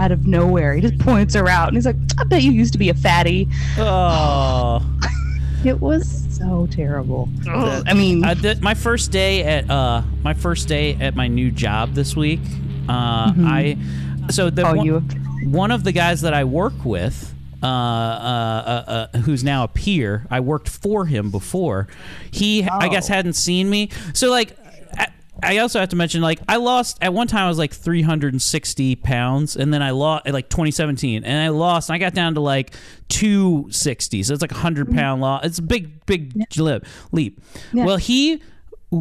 out of nowhere. He just points her out and he's like, I bet you used to be a fatty. Oh. It was so terrible. I mean, Uh, th- my first day at uh, my first day at my new job this week. Uh, I so the Oh, one, you- one of the guys that I work with. Uh, uh, uh, uh, who's now a peer? I worked for him before. He, I guess, hadn't seen me. So, like, I, also have to mention, like, I lost at one time. I was like 360 pounds, and then I lost like 2017, and I lost. And I got down to like 260. So it's like a hundred mm-hmm. pound loss. It's a big, big leap. Leap. Yeah. Well, he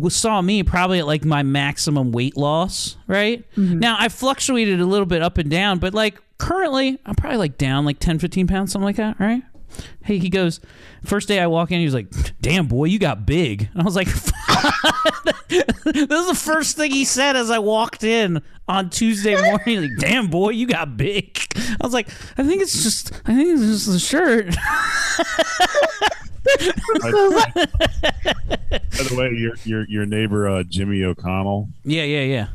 saw me probably at like my maximum weight loss, right? Mm-hmm. Now I fluctuated a little bit up and down, but like currently I'm probably like down like 10, 15 pounds, something like that, right? Hey, he goes, first day I walk in, he was like, damn, boy, you got big. And I was like, this is the first thing he said as I walked in on Tuesday morning. Like, damn, boy, you got big. I was like, I think it's just, I think it's just the shirt. By the way, your your your neighbor uh, Jimmy O'Connell. yeah, yeah, yeah.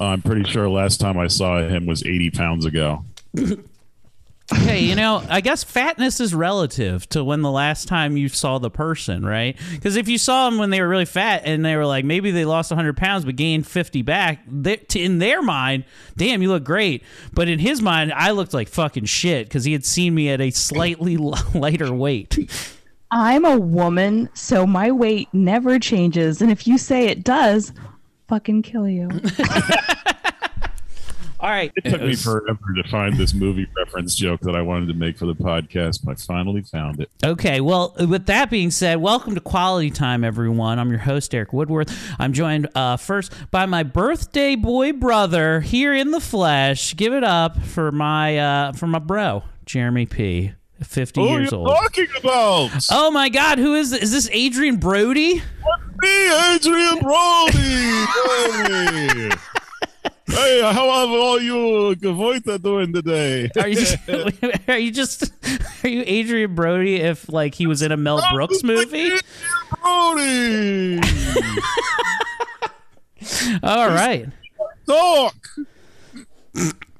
Uh, I'm pretty sure last time I saw him was 80 pounds ago. Hey, you know, I guess fatness is relative to when the last time you saw the person, right? Because if you saw them when they were really fat and they were like, maybe they lost 100 pounds but gained 50 back, they, in their mind, damn, you look great. But in his mind, I looked like fucking shit because he had seen me at a slightly lighter weight. I'm a woman, so my weight never changes. And if you say it does, fucking kill you. All right. It took me forever to find this movie reference joke that I wanted to make for the podcast, but I finally found it. Okay, well, with that being said, welcome to Quality Time, everyone. I'm your host, Eric Woodworth. I'm joined uh, first by my birthday boy brother here in the flesh. Give it up for my uh, for my bro, Jeremy P. 50 Who are years you old. talking about? Oh my God, who is this? is this? Adrien Brody? Me, Adrien Brody. hey. Hey, how have all you Gavoita doing today? Are you are you just are you Adrien Brody if like he was in a Mel Brooks movie? Brody. All right, Talk.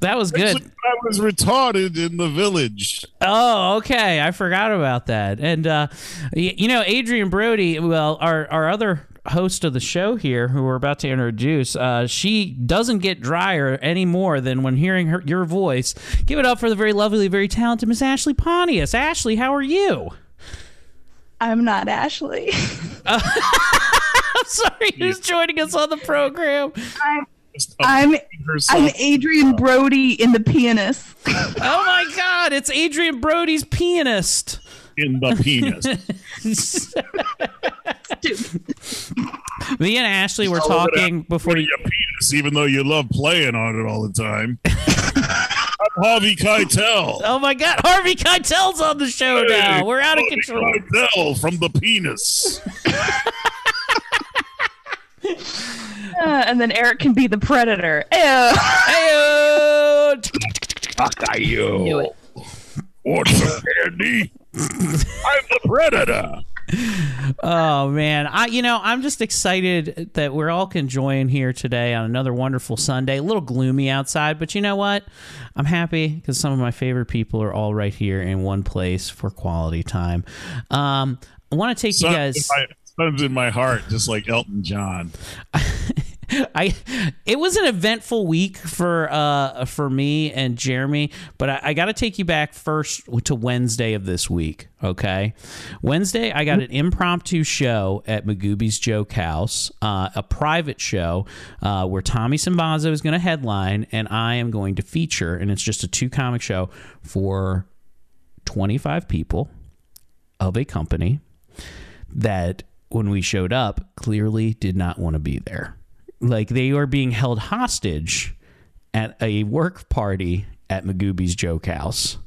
that was good. I was retarded in the village. Oh, okay. I forgot about that. And uh, y- you know, Adrien Brody, well, our our other host of the show here, who we're about to introduce, uh, she doesn't get drier any more than when hearing her your voice. Give it up for the very lovely, very talented Miss Ashley Pontius. Ashley, how are you? I'm not Ashley. I'm sorry, who's joining us on the program? I'm I'm, I'm Adrien Brody in The Pianist. Oh my God, it's Adrien Brody's pianist. In the penis. Me and Ashley were talking before you. your penis, even though you love playing on it all the time. I'm Harvey Keitel. Oh my God, Harvey Keitel's on the show now. We're out of control. Keitel from the penis. Uh, and then Eric can be the predator. Ew. Heyo! Fuck are you? Knew it. Want some candy? I'm the predator. Oh man, I you know I'm just excited that we're all can join here today on another wonderful Sunday. A little gloomy outside, but you know what? I'm happy because some of my favorite people are all right here in one place for quality time. Um, I want to take you guys. in my, sun's in my heart, just like Elton John. I it was an eventful week for uh for me and Jeremy, but I, I got to take you back first to Wednesday of this week. Okay, Wednesday I got an impromptu show at Magooby's Joke House, uh, a private show uh, where Tommy Simbazo is going to headline, and I am going to feature, and it's just a two comic show for twenty five people of a company that when we showed up clearly did not want to be there. Like they were being held hostage at a work party at Magooby's Joke House.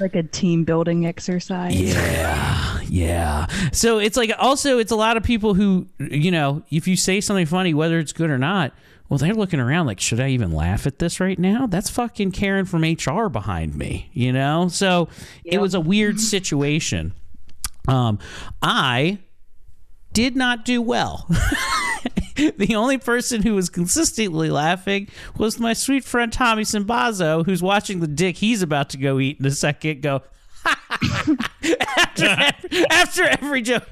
Like a team building exercise. Yeah, yeah. So it's like also it's a lot of people who you know if you say something funny whether it's good or not, well they're looking around like should I even laugh at this right now? That's fucking Karen from HR behind me, you know. So it was a weird situation. Um, I did not do well. the only person who was consistently laughing was my sweet friend Tommy Simbazo, who's watching the dick he's about to go eat in a second. Go after, every, after every joke,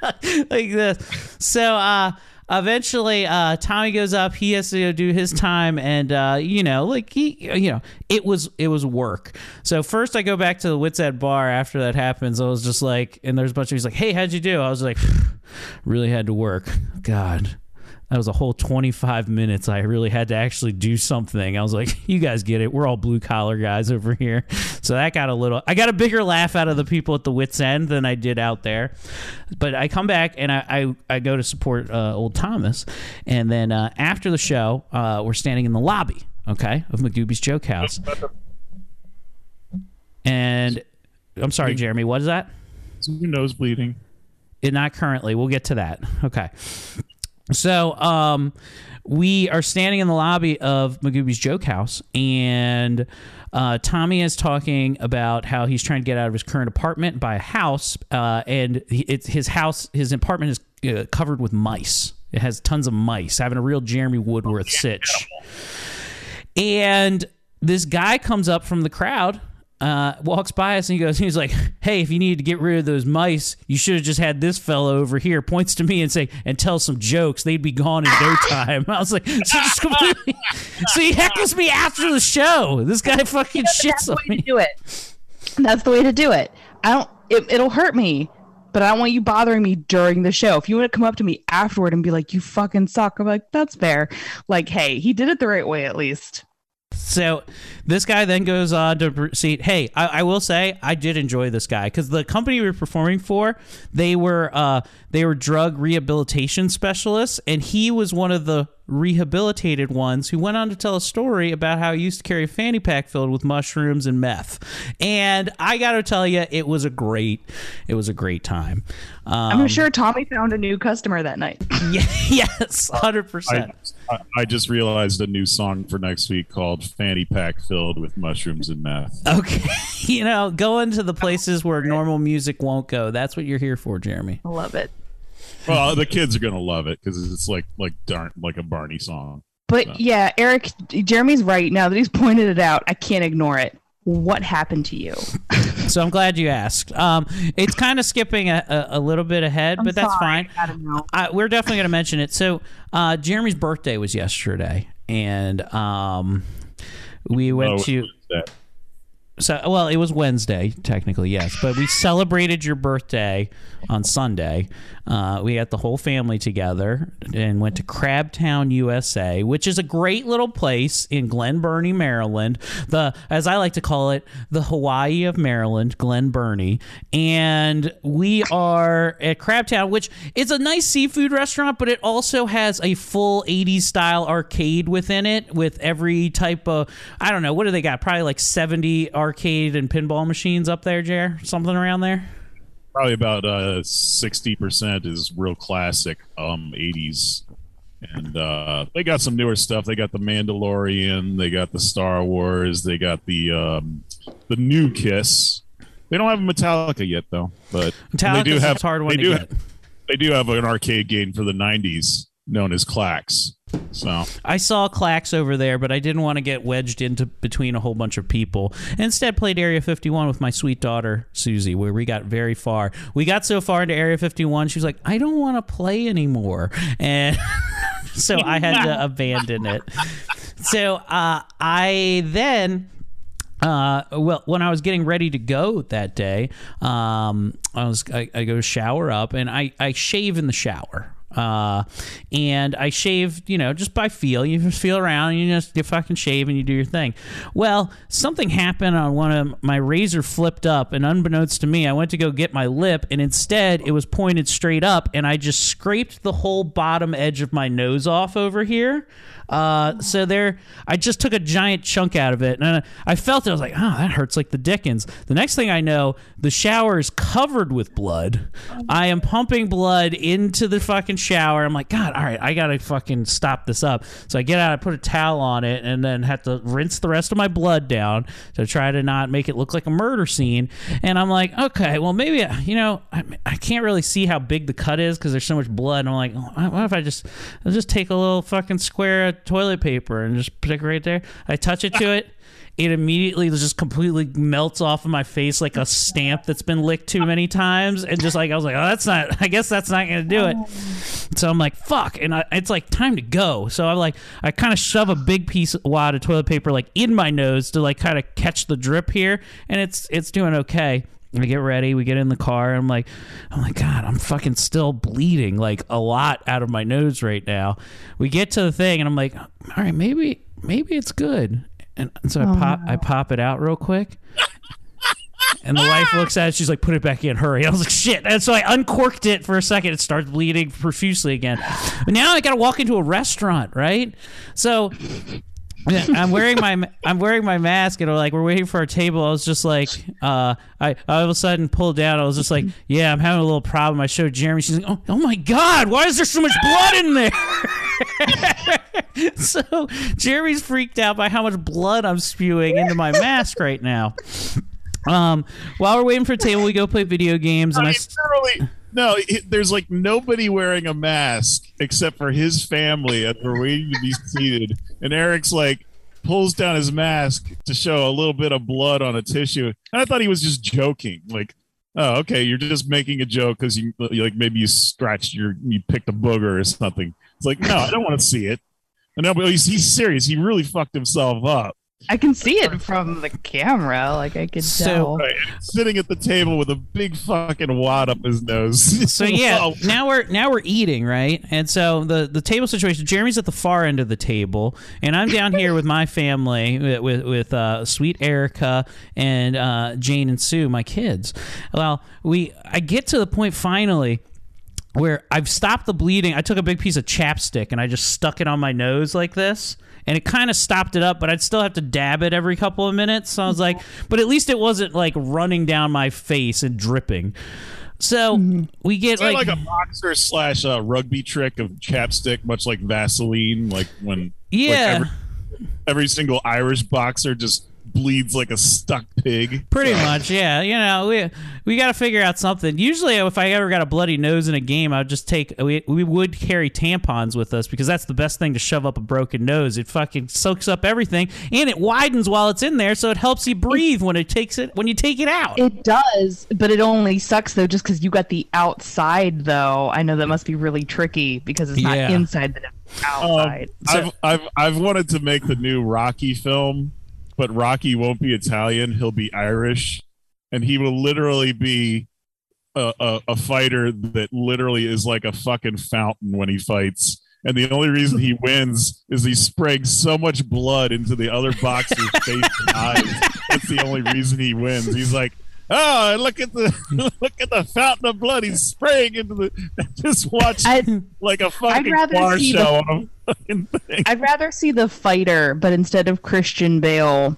like this. So, uh, eventually uh, tommy goes up. He has to go do his time. And uh, you know like he you know it was it was work. So first i go back to the wits bar after that happens. I was just like and there's a bunch of he's like hey how'd you do? I was like really had to work. God that was a whole 25 minutes. I really had to actually do something. I was like you guys get it. We're all blue collar guys over here. So that got a little i got a bigger laugh out of the people at the wits end than i did out there. But i come back and i i, I go to support uh, old thomas. And then uh, after the show uh, we're standing in the lobby okay of Magooby's joke house. And i'm sorry jeremy what is that? Your nose bleeding? it, not currently. We'll get to that. Okay so um, we are standing in the lobby of Magooby's Joke House, and uh, Tommy is talking about how he's trying to get out of his current apartment, by a house, uh, and he, it's his house, his apartment is uh, covered with mice. It has tons of mice, having a real Jeremy Woodworth sitch. And this guy comes up from the crowd, uh, walks by us, and he goes, he's like, "Hey, if you needed to get rid of those mice, you should have just had this fellow over here." Points to me and say, "And tell some jokes. They'd be gone in no time." I was like, so, just completely, so he heckles me after the show. This guy fucking shits on the way me. to do it. That's the way to do it. I don't. It, it'll hurt me, but I don't want you bothering me during the show. If you want to come up to me afterward and be like, "You fucking suck," I'm like, "That's fair." Like, hey, he did it the right way at least. So this guy then goes on to proceed. Hey, I, I will say I did enjoy this guy because the company we were performing for, they were uh, they were drug rehabilitation specialists, and he was one of the rehabilitated ones who went on to tell a story about how he used to carry a fanny pack filled with mushrooms and meth. And I got to tell you, it was a great, it was a great time. Um, I'm sure Tommy found a new customer that night. yeah, yes, hundred percent. I, I just realized a new song for next week called "Fanny Pack Filled with Mushrooms and Meth." Okay, you know, going to the places where normal music won't go. That's what you're here for, Jeremy. I love it. Well, the kids are gonna love it because it's like like darn like a Barney song. But yeah, Eric, Jeremy's right. Now that he's pointed it out, I can't ignore it. What happened to you? So I'm glad you asked. Um, it's kind of skipping a, a, a little bit ahead, I'm but that's sorry. fine. I don't know. I, we're definitely going to mention it. So uh, Jeremy's birthday was yesterday, and um, we went Oh, to. that? So well, it was Wednesday technically, yes, but we celebrated your birthday on Sunday. Uh, we got the whole family together and went to Crabtown, USA, which is a great little place in Glen Burnie, Maryland. The as I like to call it, the Hawaii of Maryland, Glen Burnie, and we are at Crabtown, which is a nice seafood restaurant, but it also has a full '80s style arcade within it with every type of I don't know what do they got? Probably like 70 arcade and pinball machines up there, Jer, something around there. Probably about uh, sixty percent is real classic um, '80s, and uh, they got some newer stuff. They got the Mandalorian, they got the Star Wars, they got the um, the new Kiss. They don't have a Metallica yet though, but they do have hard one they to do get. they do have an arcade game for the '90s known as Klax. So I saw Klax over there, but I didn't want to get wedged into between a whole bunch of people. Instead, played Area 51 with my sweet daughter Susie, where we got very far. We got so far into Area 51, she was like, "I don't want to play anymore," and so I had to abandon it. So uh, I then uh, well, when I was getting ready to go that day, um, I was I, I go shower up and I I shave in the shower. Uh, and I shave, you know, just by feel. You just feel around, and you just you fucking shave, and you do your thing. Well, something happened on one of my razor flipped up, and unbeknownst to me, I went to go get my lip, and instead it was pointed straight up, and I just scraped the whole bottom edge of my nose off over here. Uh, so there, I just took a giant chunk out of it, and I felt it. I was like, "Oh, that hurts like the dickens." The next thing I know, the shower is covered with blood. I am pumping blood into the fucking shower. I'm like, God, all right, I gotta fucking stop this up. So I get out, I put a towel on it, and then have to rinse the rest of my blood down to try to not make it look like a murder scene. And I'm like, okay, well maybe you know, I, I can't really see how big the cut is because there's so much blood. And I'm like, what if I just I'll just take a little fucking square of toilet paper and just put it right there. I touch it to it. It immediately just completely melts off of my face like a stamp that's been licked too many times, and just like I was like, oh, that's not. I guess that's not gonna do it. So I'm like, fuck, and I, it's like time to go. So I'm like, I kind of shove a big piece wad of toilet paper like in my nose to like kind of catch the drip here, and it's it's doing okay. We get ready, we get in the car, and I'm like, oh I'm like, God, I'm fucking still bleeding like a lot out of my nose right now. We get to the thing, and I'm like, all right, maybe maybe it's good. And so I Oh, pop I pop it out real quick. And the wife looks at it. She's like, "Put it back in, hurry!" I was like, "Shit!" And so I uncorked it for a second. It starts bleeding profusely again. But now I got to walk into a restaurant, right? So I'm wearing my I'm wearing my mask and we're like we're waiting for our table. I was just like, uh, I all of a sudden pulled down. I was just like, yeah, I'm having a little problem. I showed Jeremy. She's like, oh, oh my god, why is there so much blood in there? so Jeremy's freaked out by how much blood I'm spewing into my mask right now. Um, while we're waiting for a table, we go play video games, and I. s- Literally, no, it, there's like nobody wearing a mask except for his family as we're waiting to be seated. And Eric's like pulls down his mask to show a little bit of blood on a tissue. And I thought he was just joking. Like, oh, okay, you're just making a joke because you like maybe you scratched your you picked a booger or something. It's like, no, I don't want to see it. And no, but he's, he's serious. He really fucked himself up. I can see it from the camera. Like I could So- tell. Right, sitting at the table with a big fucking wad up his nose. so yeah, now we're now we're eating right, and so the the table situation. Jeremy's at the far end of the table, and I'm down here with my family with with, with uh, sweet Erica and uh, Jane and Sue, my kids. Well, we I get to the point finally where I've stopped the bleeding. I took a big piece of chapstick and I just stuck it on my nose like this. And it kind of stopped it up, but I'd still have to dab it every couple of minutes. So I was like, but at least it wasn't like running down my face and dripping. So we get Is like, like, a boxer slash uh, rugby trick of chapstick, much like Vaseline, like when like yeah, every, every single Irish boxer just bleeds like a stuck pig. pretty much. Yeah, you know, we we got to figure out something. Usually, if I ever got a bloody nose in a game, I'd just take. We, we would carry tampons with us because that's the best thing to shove up a broken nose. It fucking soaks up everything and it widens while it's in there, so it helps you breathe when it takes it when you take it out. It does, but it only sucks though, just because you got the outside. Though I know that must be really tricky because it's not Yeah. inside, the it's Um, outside. I've, I've I've wanted to make the new Rocky film, but Rocky won't be Italian; he'll be Irish, and he will literally be a, a, a fighter that literally is like a fucking fountain when he fights. And the only reason he wins is he spraying so much blood into the other boxer's face and eyes. That's the only reason he wins. He's like, oh, look at the look at the fountain of blood he's spraying into the. Just watch I'd, like a fucking bar the- show a fucking thing. I'd rather see the fighter, but instead of Christian Bale,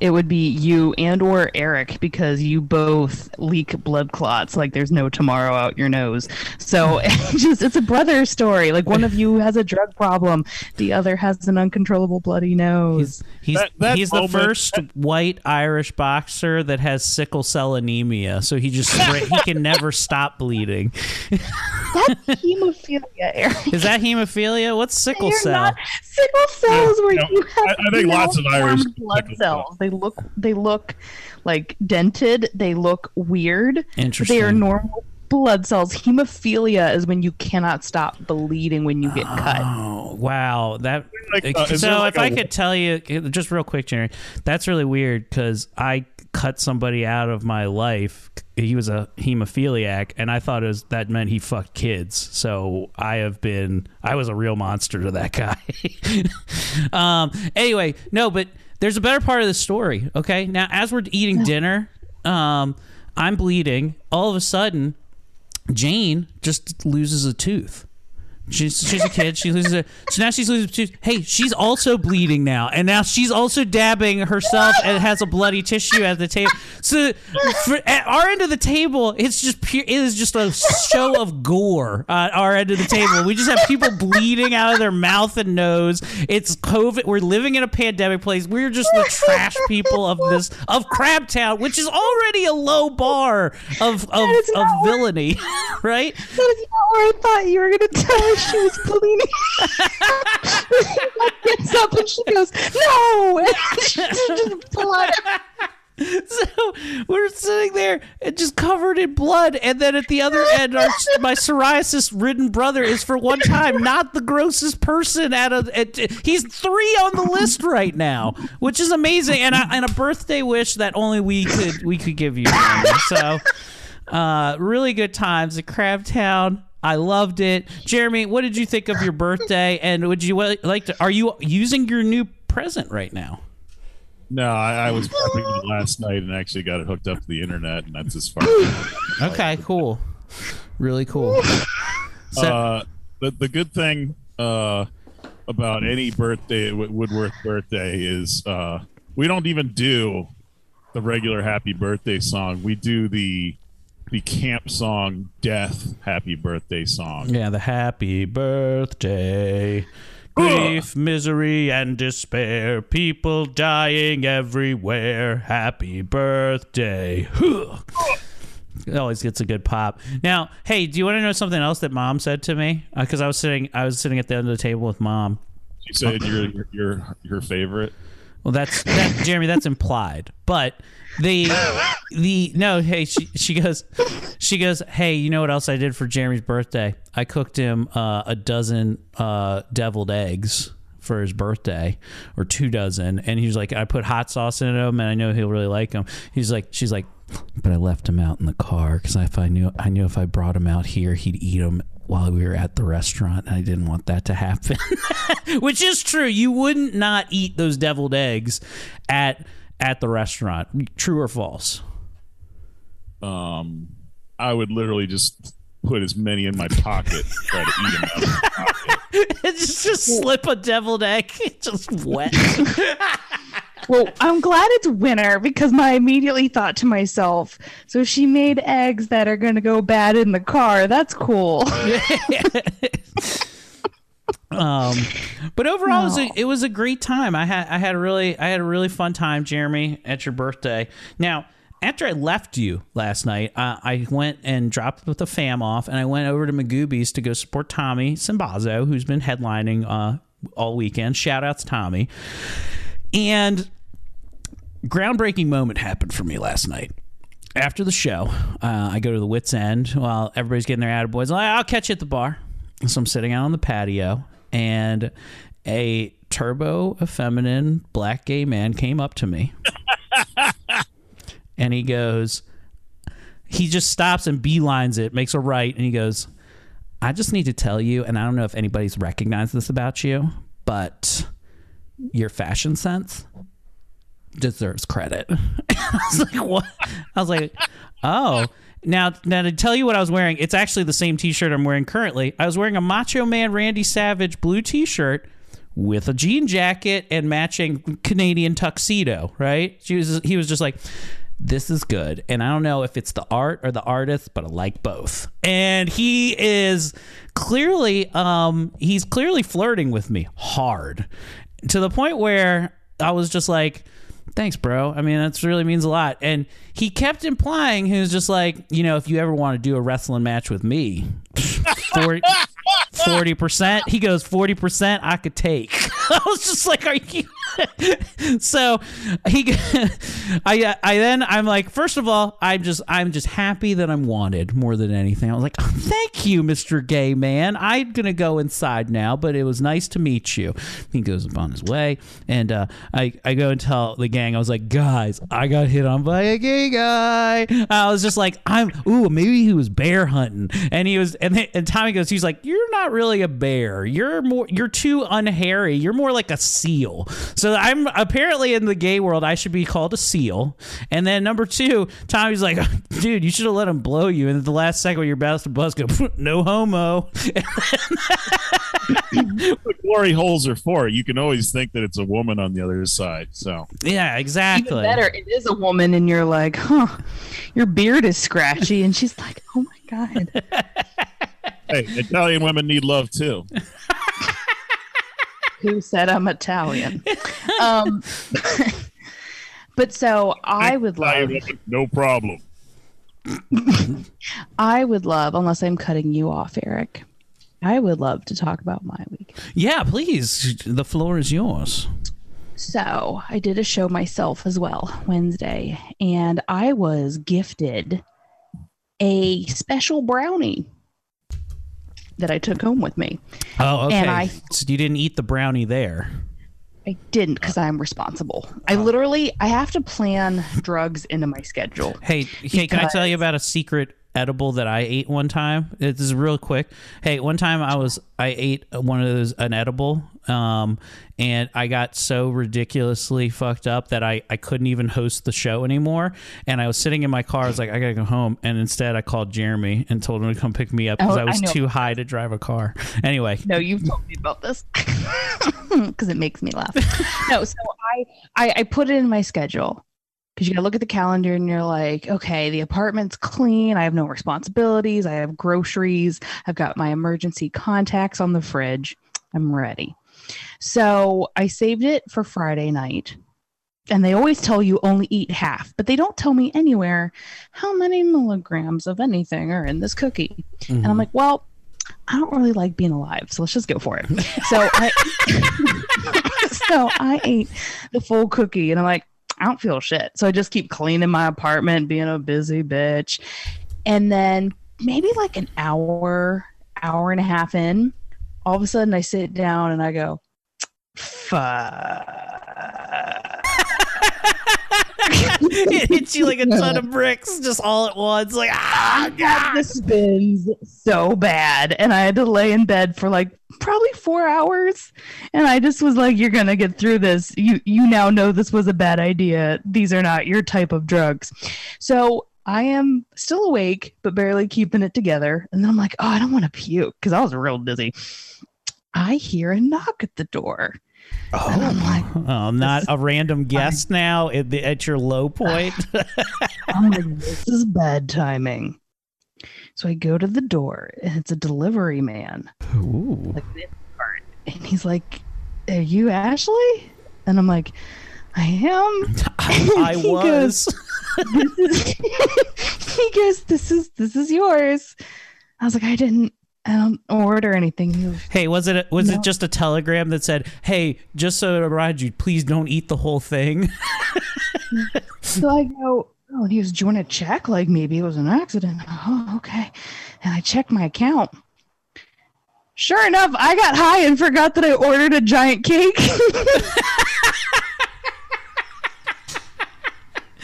it would be you and or Eric because you both leak blood clots like there's no tomorrow out your nose. So it's just it's a brother story. Like one of you has a drug problem, the other has an uncontrollable bloody nose. He's That- that he's the moment- first white Irish boxer that has sickle cell anemia, so he just he can never stop bleeding. That's hemophilia, Eric. Is that hemophilia? What's sickle You're cell? not sickle cells where No, you have I- I think lots of Irish malformed blood sickle cells. They look they look like dented. They look weird. Interesting. They are normal blood cells. Hemophilia is when you cannot stop bleeding when you get cut. Oh, Wow, that. Like, uh, so there like if I a- could tell you, just real quick, Jerry, that's really weird because I cut somebody out of my life. He was a hemophiliac, and I thought it was that meant he fucked kids. So I have been, I was a real monster to that guy. um. Anyway, no, but there's a better part of the story. Okay, now as we're eating dinner, um, I'm bleeding. All of a sudden, Jane just loses a tooth. She's she's a kid. She loses a so now she's losing tooth. Hey, she's also bleeding now, and now she's also dabbing herself and has a bloody tissue at the table. So for, at our end of the table, it's just pure. It is just a show of gore at our end of the table. We just have people bleeding out of their mouth and nose. It's COVID. We're living in a pandemic place. We're just the trash people of this of Crabtown, which is already a low bar of of, of not where- villainy, right? That is not where I thought you were going to tell she was bleeding. gets up and she goes, no! Just blood. So we're sitting there and just covered in blood, and then at the other end, our, my psoriasis-ridden brother is for one time not the grossest person out of At, he's three on the list right now, which is amazing, and a, and a birthday wish that only we could we could give you. So, uh, really good times at Crabtown. I loved it, Jeremy. What did you think of your birthday? And would you like to? Are you using your new present right now? No, I, I was prepping last night and actually got it hooked up to the internet, and that's as far. as Okay, cool. Really cool. So, uh, the the good thing uh, about any birthday Wo- Woodworth birthday is uh, we don't even do the regular happy birthday song. We do the the camp song death happy birthday song. yeah, the happy birthday. Grief, misery, and despair. People dying everywhere. Happy birthday. It always gets a good pop. Now, hey, do you want to know something else that mom said to me? Uh, because I was sitting, I was sitting at the end of the table with mom. She said you're your your your favorite. Well, that's that, Jeremy. That's implied, but the the no. Hey, she she goes, she goes. Hey, you know what else I did for Jeremy's birthday? I cooked him uh, a dozen uh, deviled eggs for his birthday, or two dozen, and he was like, I put hot sauce in them, and I know he'll really like them. He's like, she's like, but I left him out in the car because if I knew I knew if I brought him out here, he'd eat them while we were at the restaurant, and I didn't want that to happen. Which is true. You wouldn't not eat those deviled eggs at at the restaurant. True or false? Um, I would literally just put as many in my pocket, try to eat them out of my pocket. just just slip a deviled egg, It just wet. Well, I'm glad it's winter because my immediately thought to myself, so she made eggs that are going to go bad in the car. That's cool. um, but overall, it, was a, it was a great time. I had I had a really I had a really fun time, Jeremy, at your birthday. Now, after I left you last night, uh, I went and dropped with the fam off, and I went over to Magooby's to go support Tommy Simbazo, who's been headlining uh, all weekend. Shout outs Tommy. And groundbreaking moment happened for me last night. After the show, uh, I go to the Wits End while everybody's getting their attaboys. I'm like, I'll catch you at the bar. So I'm sitting out on the patio, and a turbo effeminate black gay man came up to me. and he goes, he just stops and beelines it, makes a right, and he goes, I just need to tell you, and I don't know if anybody's recognized this about you, but your fashion sense deserves credit. I was like, what? I was like, oh. Now, now to tell you what I was wearing, it's actually the same T-shirt I'm wearing currently. I was wearing a Macho Man Randy Savage blue T-shirt with a jean jacket and matching Canadian tuxedo. Right? She was. He was just like, "This is good," and I don't know if it's the art or the artist, but I like both. And he is clearly, um, he's clearly flirting with me hard to the point where I was just like thanks bro. I mean that really means a lot. And he kept implying he was just like you know if you ever want to do a wrestling match with me 40 40%, he goes 40 percent i could take. I was just like are you so he I I then I'm like first of all I'm just I'm just happy that I'm wanted more than anything. I was like, "Thank you, Mr. Gay Man. I'm to go inside now, but it was nice to meet you." He goes upon his way and uh, I I go and tell the gang I was like, "Guys, I got hit on by a gay guy." I was just like, "I'm ooh, maybe he was bear hunting." And he was and and Tommy goes, he's like, "You're not really a bear. You're more you're too unhairy. You're more like a seal." So I'm apparently in the gay world I should be called a seal. And then number 2, Tommy's like, "Dude, you should have let him blow you." And at the last second when you're about to bust go, "No homo." what glory holes are for. You can always think that it's a woman on the other side. So yeah, exactly. Even better, it is a woman, and you're like, huh, your beard is scratchy, and she's like, oh my god. hey, Italian women need love too. Who said I'm Italian? um, but so I would love. No problem. I would love, unless I'm cutting you off, Eric. I would love to talk about my week. Yeah, please. The floor is yours. So I did a show myself as well Wednesday, and I was gifted a special brownie that I took home with me. Oh, okay. And I, so you didn't eat the brownie there. I didn't because I'm responsible. I oh. literally I have to plan drugs into my schedule. Hey, hey, can I tell you about a secret edible that I ate one time. This is real quick. Hey, one time I was I ate one of those an edible, um, and I got so ridiculously fucked up that I I couldn't even host the show anymore. And I was sitting in my car. I was like, I gotta go home. And instead, I called Jeremy and told him to come pick me up because Oh, I was I too high to drive a car. Anyway, No, you've told me about this because it makes me laugh. no, so I, I I put it in my schedule because you gotta look at the calendar and you're like, okay, the apartment's clean. I have no responsibilities. I have groceries. I've got my emergency contacts on the fridge. I'm ready. So I saved it for Friday night. And they always tell you only eat half, but they don't tell me anywhere how many milligrams of anything are in this cookie. And I'm mm-hmm. like, well, I don't really like being alive, so let's just go for it. So I so I ate the full cookie and I'm like, I don't feel shit. So I just keep cleaning my apartment, being a busy bitch. And then maybe like an hour, hour and a half in, all of a sudden I sit down and I go, fuck. It hits you like a ton of bricks just all at once. Like ah, I got the spins so bad, and I had to lay in bed for like probably four hours. And I just was like, "You're gonna get through this. You you now know this was a bad idea. These are not your type of drugs." So I am still awake, but barely keeping it together. And then I'm like, "Oh, I don't want to puke," because I was real dizzy. I hear a knock at the door. Oh. I'm like, Oh, not a random guest now at, the, at your low point. I'm like, this is bad timing. So I go to the door, and it's a delivery man. Ooh. Like. And he's like, Are you Ashley? And I'm like, I am. I was. Is he goes, This is this is yours. I was like, I didn't I don't order anything. He Hey, was it a, was No. it just a telegram that said, "Hey, just so to remind you, please don't eat the whole thing"? So I go, oh, and he was doing a check? Like maybe it was an accident. Oh, okay. And I checked my account. Sure enough, I got high and forgot that I ordered a giant cake.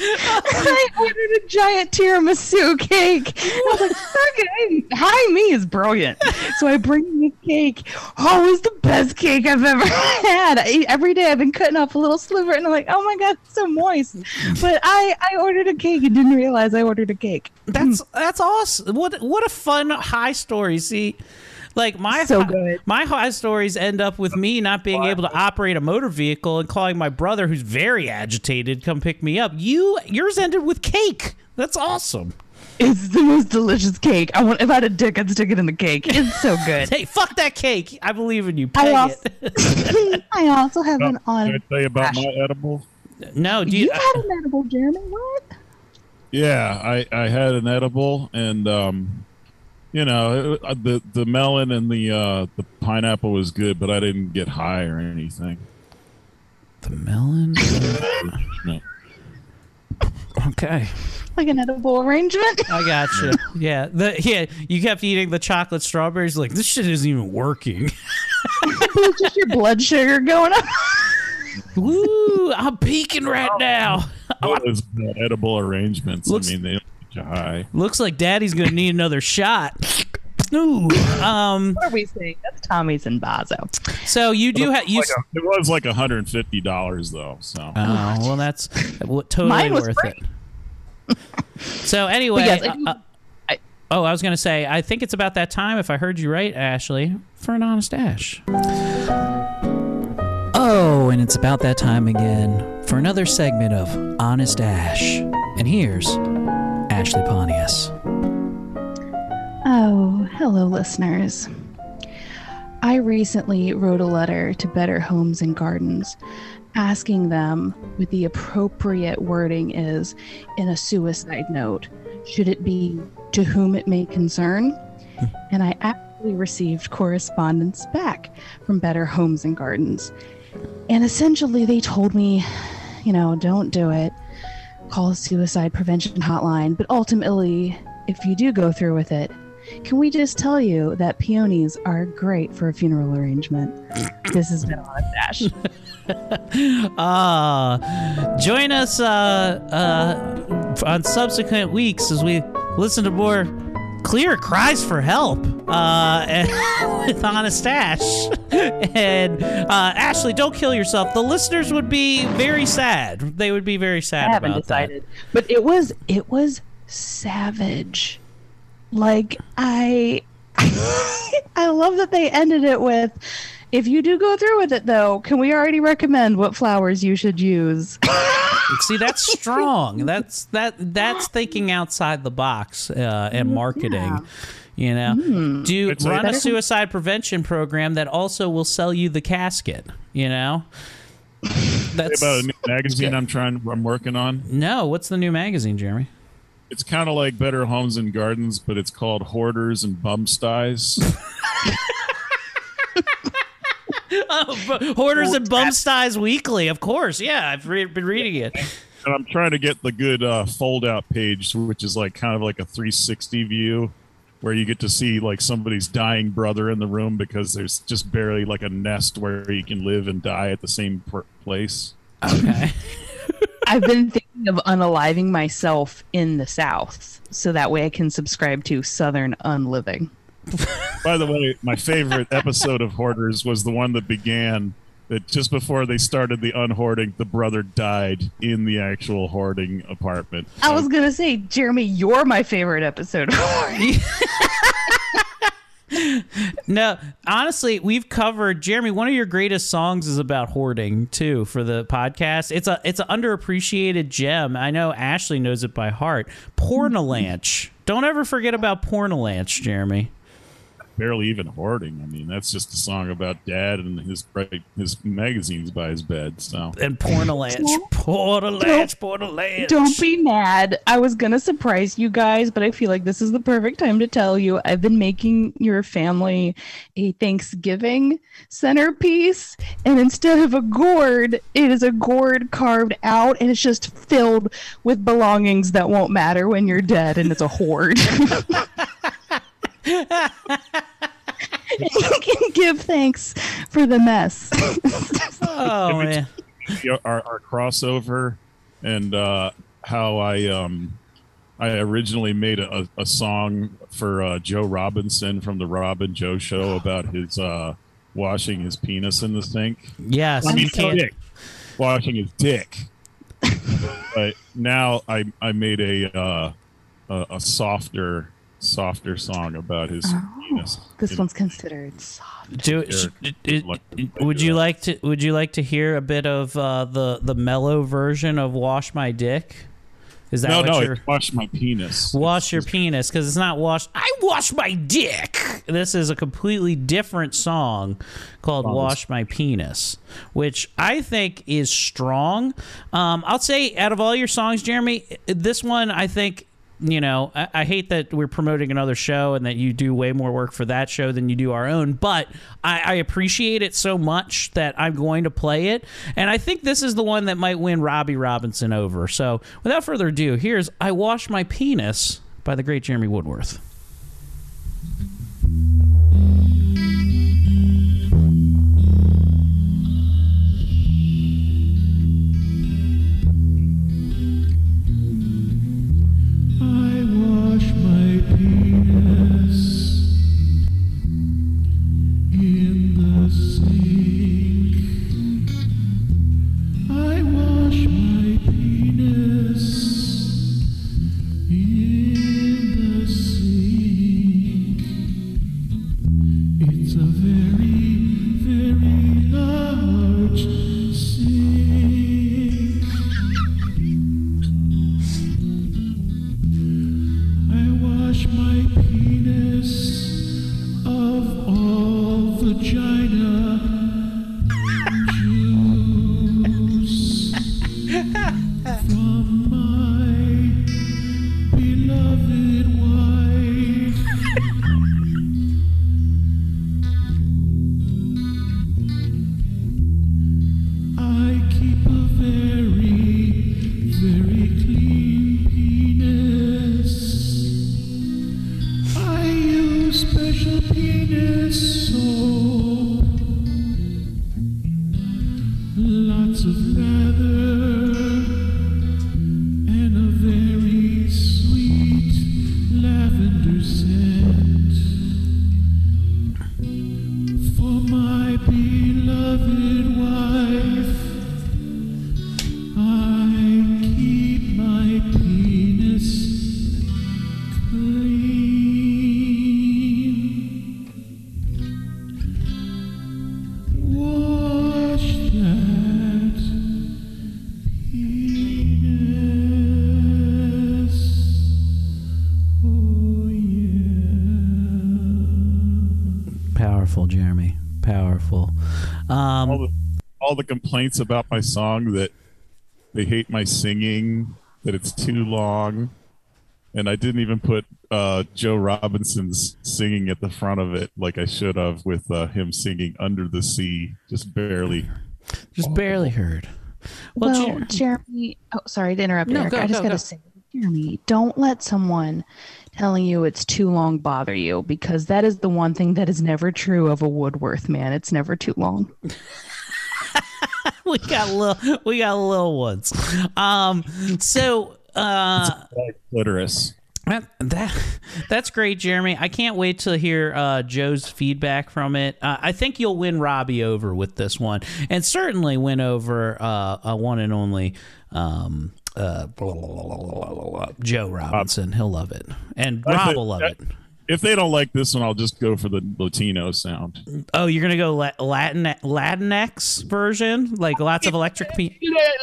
I ordered a giant tiramisu cake. I was like, it. High me is brilliant. So I bring this cake. Oh, it was the best cake I've ever had. I, every day I've been cutting off a little sliver and I'm like, oh my God, it's so moist. But I, I ordered a cake and didn't realize I ordered a cake. That's that's awesome. What what a fun high story. See, like my So good. my high stories end up with me not being able to operate a motor vehicle and calling my brother, who's very agitated, come pick me up. You yours ended with cake. That's awesome. It's the most delicious cake. I want if I had a dick, I'd stick it in the cake. It's so good. Hey, fuck that cake. I believe in you. I also, it. I also have an Can I on. tell you about my edible? no, do you? You had an edible, Jeremy. What? Yeah, I, I had an edible, and um, you know uh, the the melon and the uh, the pineapple was good, but I didn't get high or anything. The melon. No. okay. Like an edible arrangement. I got you. Yeah, the yeah. You kept eating the chocolate strawberries. Like this shit isn't even working. it's just your blood sugar going up. Woo! I'm peaking right now. Those edible arrangements. Looks- I mean, they don't get you high. Looks like Daddy's gonna need another shot. Ooh. Um. What are we saying? That's Tommy Simbazo. So you do have you. Like a- it was like $150 though. So Oh well, that's w- totally Mine was worth free. it. So anyway, yes, I uh, uh, oh, I was gonna say, I think it's about that time, if I heard you right, Ashley, for an honest Ash. Oh, and it's about that time again for another segment of Honest Ash. And here's Ashley Pontius. Oh, hello, listeners. I recently wrote a letter to Better Homes and Gardens asking them what the appropriate wording is in a suicide note. Should it be to whom it may concern? Hmm. And I actually received correspondence back from Better Homes and Gardens. And essentially, they told me, you know, don't do it. Call a suicide prevention hotline. But ultimately, if you do go through with it, can we just tell you that peonies are great for a funeral arrangement? This has been Honest Ash. Ah, join us uh, uh, on subsequent weeks as we listen to more clear cries for help uh, with Honest Ash. and uh, Ashley, don't kill yourself. The listeners would be very sad. They would be very sad I haven't about decided, but it was it was savage. Like I, I love that they ended it with. If you do go through with it, though, can we already recommend what flowers you should use? See, that's strong. that's that. That's thinking outside the box uh, and marketing. You know, do It's run a Better- suicide prevention program that also will sell you the casket. You know, that's about a new magazine I'm trying, I'm working on. no. What's the new magazine, Jeremy? It's kind of like Better Homes and Gardens, but it's called Hoarders and Bumsties. oh, Hoarders and Bumsties Weekly, of course. Yeah, I've re- been reading it. and I'm trying to get the good uh, fold out page, which is like kind of like a 360 view where you get to see like somebody's dying brother in the room because there's just barely like a nest where you can live and die at the same per- place. Okay. I've been thinking of unaliving myself in the South, so that way I can subscribe to Southern Unliving. By the way, my favorite episode of Hoarders was the one that began that just before they started the unhoarding, the brother died in the actual hoarding apartment. I was gonna say, Jeremy, you're my favorite episode. No, honestly, we've covered Jeremy. One of your greatest songs is about hoarding too for the podcast. It's a it's an underappreciated gem. I know Ashley knows it by heart. Pornalanch. Don't ever forget about Pornalanch, Jeremy. Barely even hoarding. I mean, that's just a song about dad and his his magazines by his bed. So And Pornalanch, Pornalanch, Pornalanch. Don't be mad. I was gonna surprise you guys, but I feel like this is the perfect time to tell you I've been making your family a Thanksgiving centerpiece, and instead of a gourd, it is a gourd carved out, and it's just filled with belongings that won't matter when you're dead, and it's a hoard. you can give thanks for the mess. Oh man. our, our crossover and uh, how I um I originally made a, a song for uh, Joe Robinson from the Robin Joe Show about his uh, washing his penis in the sink. Yes, I mean, can't. dick. washing his dick. but now I I made a uh, a, a softer softer song about his penis. this in- one's considered soft. Do, sh- it- it- would you like to would you like to hear a bit of uh, the the mellow version of "Wash My Dick"? Is that no, what no, you're it's wash my penis. wash your penis? Because it's not wash. I wash my dick. This is a completely different song called "Wash My Penis," which I think is strong. Um, I'll say out of all your songs, Jeremy, this one I think you know, I, I hate that we're promoting another show and that you do way more work for that show than you do our own, but I, I appreciate it so much that I'm going to play it. And I think this is the one that might win Robbie Robinson over. So without further ado, here's I Wash My Penis by the great Jeremy Woodworth. Complaints about my song that they hate my singing, that it's too long, and I didn't even put uh, Joe Robinson's singing at the front of it like I should have with uh, him singing "Under the Sea," just barely. just barely heard. Well, Well, Jer- Jeremy. Oh, sorry to interrupt, No, Eric. go, I just go, gotta go. say, Jeremy, don't let someone telling you it's too long bother you because that is the one thing that is never true of a Woodworth man. It's never too long. we got little we got little ones. Um so uh Clitoris. that, that that's great, Jeremy. I can't wait to hear uh, Joe's feedback from it. Uh, I think you'll win Robbie over with this one, and certainly win over uh, a one and only um, uh, Joe Robinson. He'll love it, and Rob will love it. If they don't like this one, I'll just go for the Latino sound. Oh, you're gonna go Latin Latinx version, like lots of electric. Pe-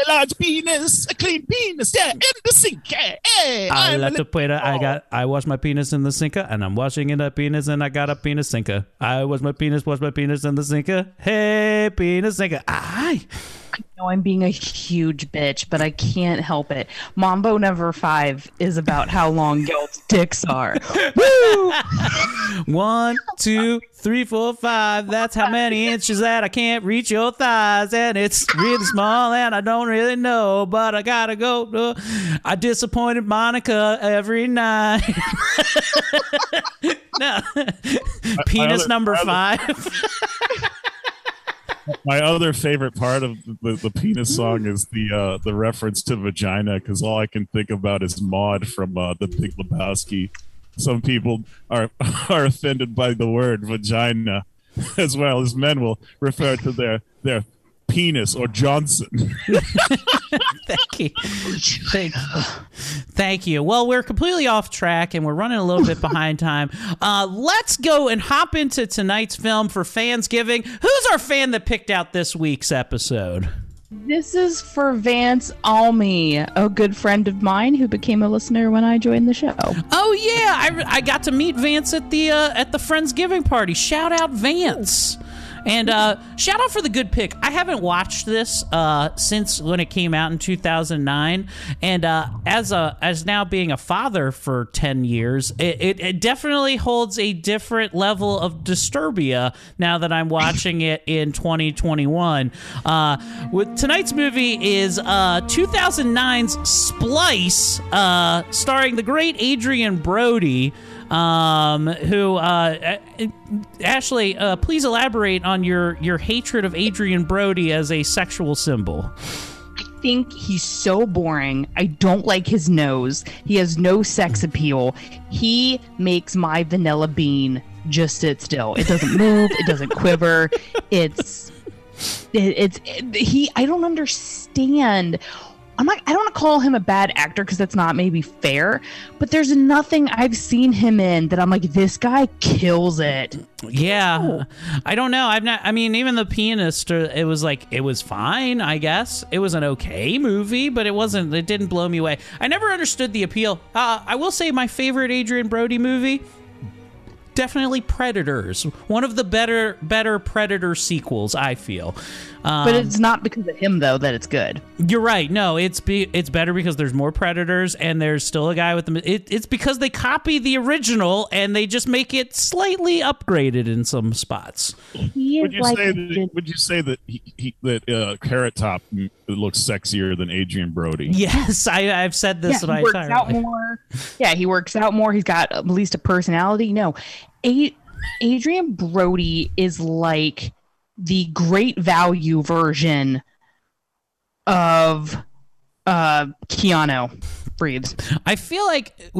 large penis, a clean penis, yeah, in the sink. Hey, I let the put I oh. got I wash my penis in the sinker and I'm washing in a penis and I got a penis sinker. I wash my penis, wash my penis in the sinker. Hey, penis sinker. Aye. I know I'm being a huge bitch, but I can't help it. Mambo number five is about how long y'all's dicks are. Woo! One, two, three, four, five. That's how many inches that I can't reach your thighs, and it's really small, and I don't really know, but I gotta go. I disappointed Monica every night. no, penis other- number five. My other favorite part of the, the penis song is the uh, the reference to vagina because all I can think about is Maud from uh, the Big Lebowski. Some people are are offended by the word vagina, as well as men will refer to their their penis or Johnson. Thank you. Thank, thank you. Well, we're completely off track and we're running a little bit behind time. Uh, let's go and hop into tonight's film for Fansgiving. Who's our fan that picked out this week's episode? This is for Vance Almy, a good friend of mine who became a listener when I joined the show. Oh yeah, I, I got to meet Vance at the uh, at the Friendsgiving party. Shout out Vance. And uh, shout out for the good pick. I haven't watched this uh, since when it came out in 2009, and uh, as a as now being a father for 10 years, it, it, it definitely holds a different level of disturbia now that I'm watching it in 2021. Uh, with tonight's movie is uh, 2009's Splice, uh, starring the great Adrien Brody um, who uh, Ashley, uh, please elaborate on your your hatred of Adrien Brody as a sexual symbol. I think he's so boring. I don't like his nose. He has no sex appeal. He makes my vanilla bean just sit still. It doesn't move. it doesn't quiver. It's it, it's it, he. I don't understand. I'm not. I don't want to call him a bad actor because that's not maybe fair. But there's nothing I've seen him in that I'm like, this guy kills it. Yeah, I don't know. I've not. I mean, even the pianist. uh, It was like it was fine. I guess it was an okay movie, but it wasn't. It didn't blow me away. I never understood the appeal. Uh, I will say my favorite Adrien Brody movie. Definitely Predators. One of the better better Predator sequels, I feel. Um, But it's not because of him though that it's good. You're right. No, it's be it's better because there's more predators and there's still a guy with them. It, it's because they copy the original and they just make it slightly upgraded in some spots. He Would you say that, would you say that he, he that uh, Carrot Top looks sexier than Adrien Brody? Yes, I, I've said this yeah, my he works entire out life. more. Yeah, he works out more. He's got at least a personality. No, A- Adrien Brody is like the great value version of uh Keanu Reeves. I feel like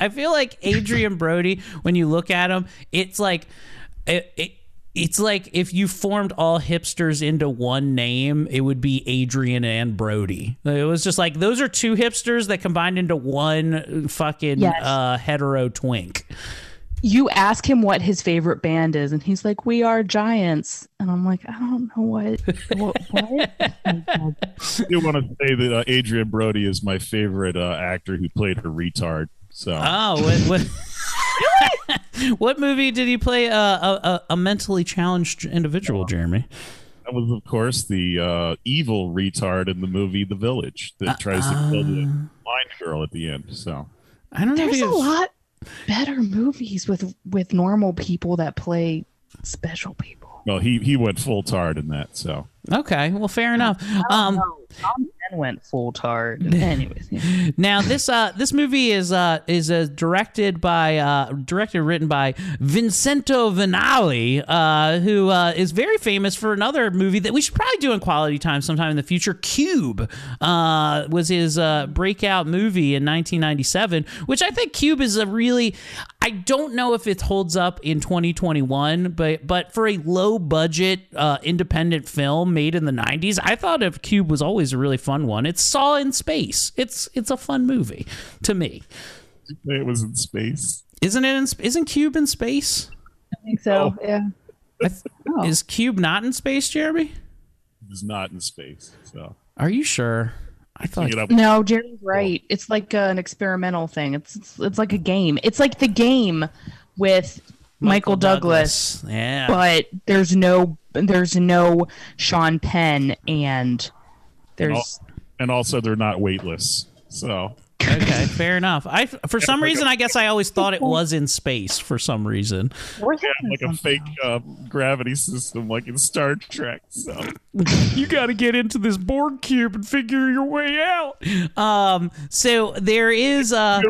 I feel like Adrien Brody. When you look at him, it's like it, it, it's like if you formed all hipsters into one name, it would be Adrien and Brody. It was just like those are two hipsters that combined into one fucking Yes. uh, hetero twink. You ask him what his favorite band is, and he's like, "We are giants," and I'm like, "I don't know what what." what? I do want to say that uh, Adrien Brody is my favorite uh, actor who played a retard. So Oh, what what, what movie did he play uh, a, a, a mentally challenged individual, Jeremy? that was, of course, the uh, evil retard in the movie The Village that tries to kill the blind girl at the end. So I don't know. if There's he a lot better movies with with normal people that play special people. well, he he went full tard in that. So Okay, well, fair enough. Um, Penn went full tard. Anyways, yeah. now this uh this movie is uh is uh, directed by uh directed written by Vincenzo Natali uh who uh is very famous for another movie that we should probably do in quality time sometime in the future Cube uh was his uh breakout movie in 1997 which I think Cube is a really I don't know if it holds up in 2021 but but for a low budget uh independent film made in the 90s I thought of Cube was always a really fun one it's Saw in space it's it's a fun movie to me it was in space. isn't it? In, isn't Cube in space I think so. Yeah. I th- is Cube not in space Jeremy It was not in space. So are you sure I thought Look it up. No, Jerry's right. It's like uh, an experimental thing. It's, it's it's like a game. It's like the game with Michael, Douglas, yeah but there's no there's no Sean Penn and and, al- and also they're not weightless. So okay fair enough I for some reason I guess I always thought it was in space for some reason We're yeah, like a fake uh, gravity system, like in Star Trek. So you got to get into this Borg cube and figure your way out. Um, so there is uh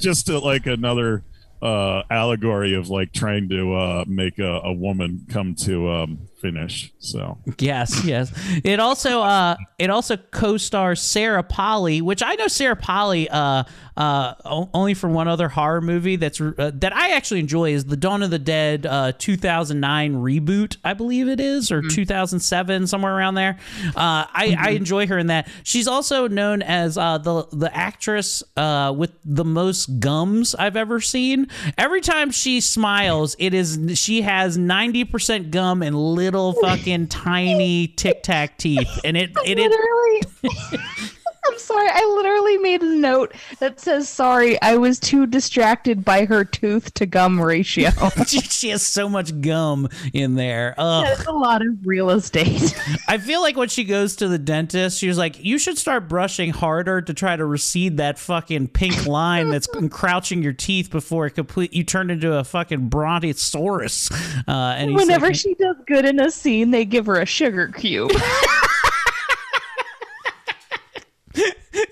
just uh like another uh, allegory of like trying to uh, make a, a woman come to um, finish. So yes, yes. It also uh it also co-stars Sarah Polley, which I know Sarah Polley uh uh o- only from one other horror movie that's uh, that I actually enjoy is the Dawn of the Dead uh 2009 reboot, I believe it is or 2007 somewhere around there. Uh I I enjoy her in that. She's also known as uh the the actress uh with the most gums I've ever seen. Every time she smiles, it is she has 90% gum and little fucking tiny tic tac teeth and it it, it I'm sorry. I literally made a note that says, "Sorry, I was too distracted by her tooth to gum ratio." she, has so much gum in there. Ugh. That's a lot of real estate. I feel like when she goes to the dentist, she was like, "You should start brushing harder to try to recede that fucking pink line that's crouching your teeth before it complete you turn into a fucking brontosaurus." Uh, and Whenever like, she does good in a scene, they give her a sugar cube.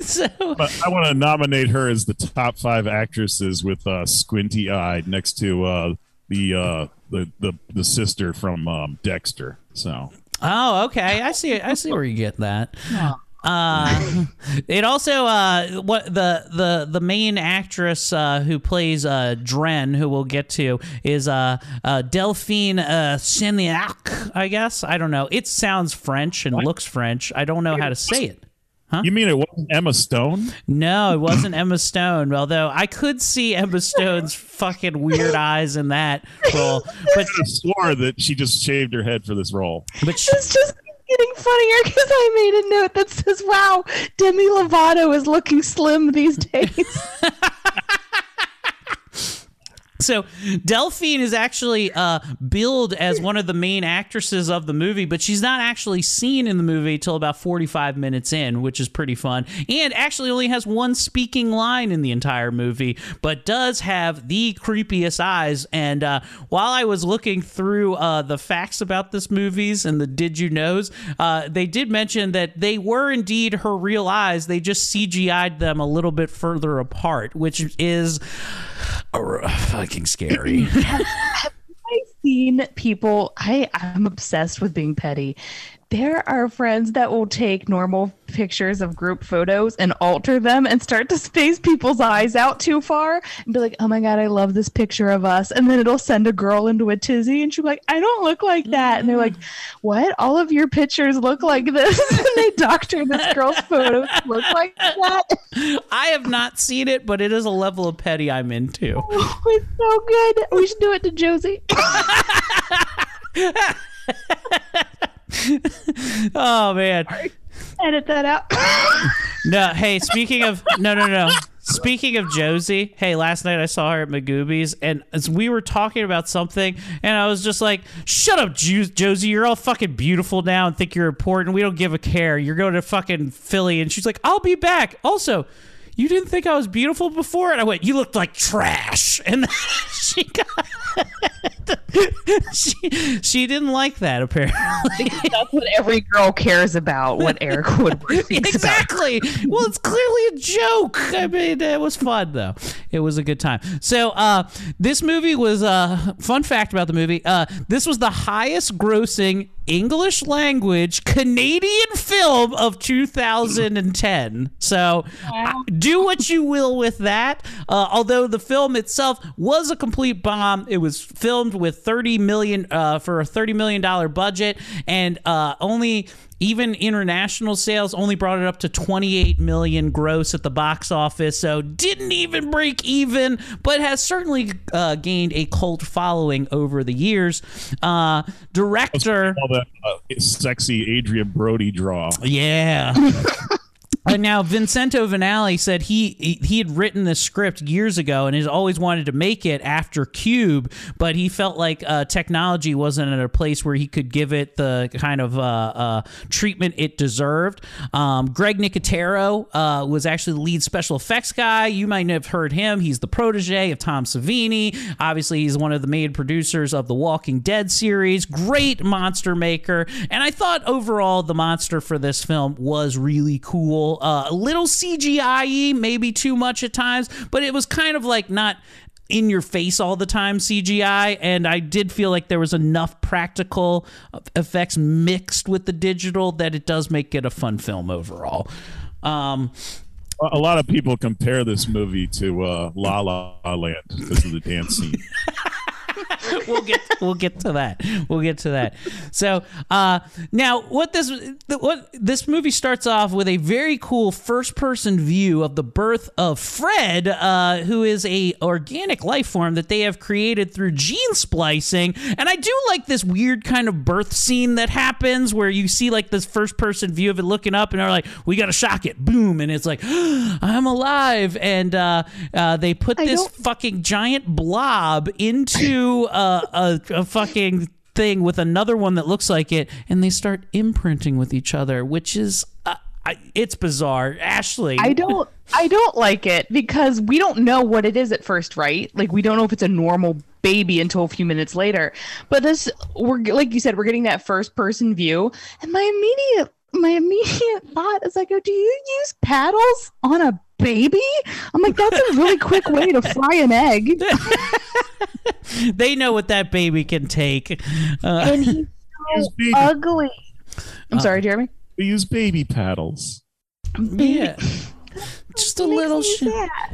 so But I want to nominate her as the top five actresses with uh, squinty eye next to uh, the, uh, the the the sister from um, Dexter. So Oh, okay. I see. I see where you get that. Uh, it also uh, what the the the main actress uh, who plays uh, Dren, who we'll get to, is uh, uh, Delphine uh, Chanéac. I guess I don't know. It sounds French and looks French. I don't know how to say it. You mean it wasn't Emma Stone? No, it wasn't Emma Stone. Although I could see Emma Stone's fucking weird eyes in that role, I but could have swore that she just shaved her head for this role. but she, it's just getting funnier because I made a note that says, "Wow, Demi Lovato is looking slim these days." So Delphine is actually uh, billed as one of the main actresses of the movie, but she's not actually seen in the movie till about 45 minutes in, which is pretty fun. And actually only has one speaking line in the entire movie, but does have the creepiest eyes. And uh, while I was looking through uh, the facts about this movies and the did you knows, uh, they did mention that they were indeed her real eyes. They just CGI'd them a little bit further apart, which is uh, fucking scary. I've seen people. I I'm obsessed with being petty. There are friends that will take normal pictures of group photos and alter them and start to space people's eyes out too far and be like, "Oh my god, I love this picture of us," and then it'll send a girl into a tizzy, and she's like, "I don't look like that," and they're like, "What? All of your pictures look like this?" and they doctor this girl's photos to look like that. I have not seen it, but it is a level of petty I'm into. Oh, it's so good. We should do it to Josie. Oh man. Edit that out. No, hey, speaking of no no no. Speaking of Josie, hey, last night I saw her at Magooby's, and as we were talking about something, and I was just like, "Shut up, Jo- Josie! You're all fucking beautiful now and think you're important. We don't give a care. You're going to fucking Philly." And she's like, "I'll be back." Also, you didn't think I was beautiful before, and I went, "You looked like trash," and she got. she she didn't like that apparently. That's what every girl cares about. What Eric Woodward thinks exactly. well, it's clearly a joke. I mean, it was fun though. It was a good time. So, uh, this movie was uh, fun fact about the movie. Uh, this was the highest grossing English language Canadian film of 2010. So, do what you will with that. Uh, although the film itself was a complete bomb, it was filmed with 30 million uh, for a 30 million dollar budget, and uh, only even international sales only brought it up to 28 million gross at the box office so didn't even break even but has certainly uh, gained a cult following over the years uh, director All that uh, sexy Adrien Brody draw. yeah. And now Vincenzo Natali said he he- he had written this script years ago and has always wanted to make it after Cube, but he felt like uh, technology wasn't at a place where he could give it the kind of uh, uh, treatment it deserved. Um, Greg Nicotero uh, was actually the lead special effects guy. You might have heard him. He's the protege of Tom Savini. Obviously, he's one of the main producers of the Walking Dead series. Great monster maker, and I thought overall the monster for this film was really cool. Uh, a little CGI, maybe too much at times, but it was kind of like not in your face all the time CGI and I did feel like there was enough practical effects mixed with the digital that it does make it a fun film overall. Um A lot of people compare this movie to uh, La La Land because of the dance scene. we'll get we'll get to that. We'll get to that. So uh, now, what this what this movie starts off with a very cool first person view of the birth of Fred, uh, who is a organic life form that they have created through gene splicing. And I do like this weird kind of birth scene that happens where you see like this first person view of it looking up, and they're like, "We got to shock it!" Boom, and it's like, "I'm alive!" And uh, uh, they put this fucking giant blob into uh, a, a fucking thing with another one that looks like it, and they start imprinting with each other, which is uh, I, it's bizarre. Ashley, I don't I don't like it because we don't know what it is at first, right? Like we don't know if it's a normal baby until a few minutes later. But this we're like you said, we're getting that first person view, and my immediate my immediate thought is like, oh, do you use paddles on a baby? I'm like, that's a really quick way to fry an egg. they know what that baby can take. Uh, and he's so ugly. I'm sorry, Jeremy. We use baby paddles. yeah, just a little. Sh-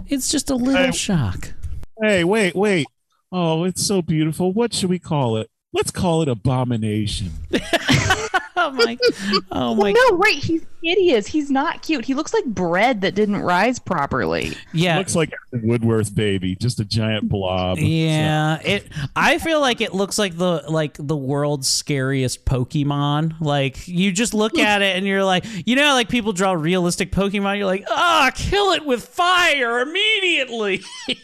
it's just a little Hey. shock. Hey, wait, wait. Oh, it's so beautiful. What should we call it? Let's call it abomination. oh my! Oh my! no, right? He's hideous. He's not cute. He looks like bread that didn't rise properly. Yeah, looks like a Woodworth baby, just a giant blob. Yeah, it. I feel like it looks like the like the world's scariest Pokemon. Like you just look at it and you're like, you know, like people draw realistic Pokemon. You're like, ah, kill it with fire immediately.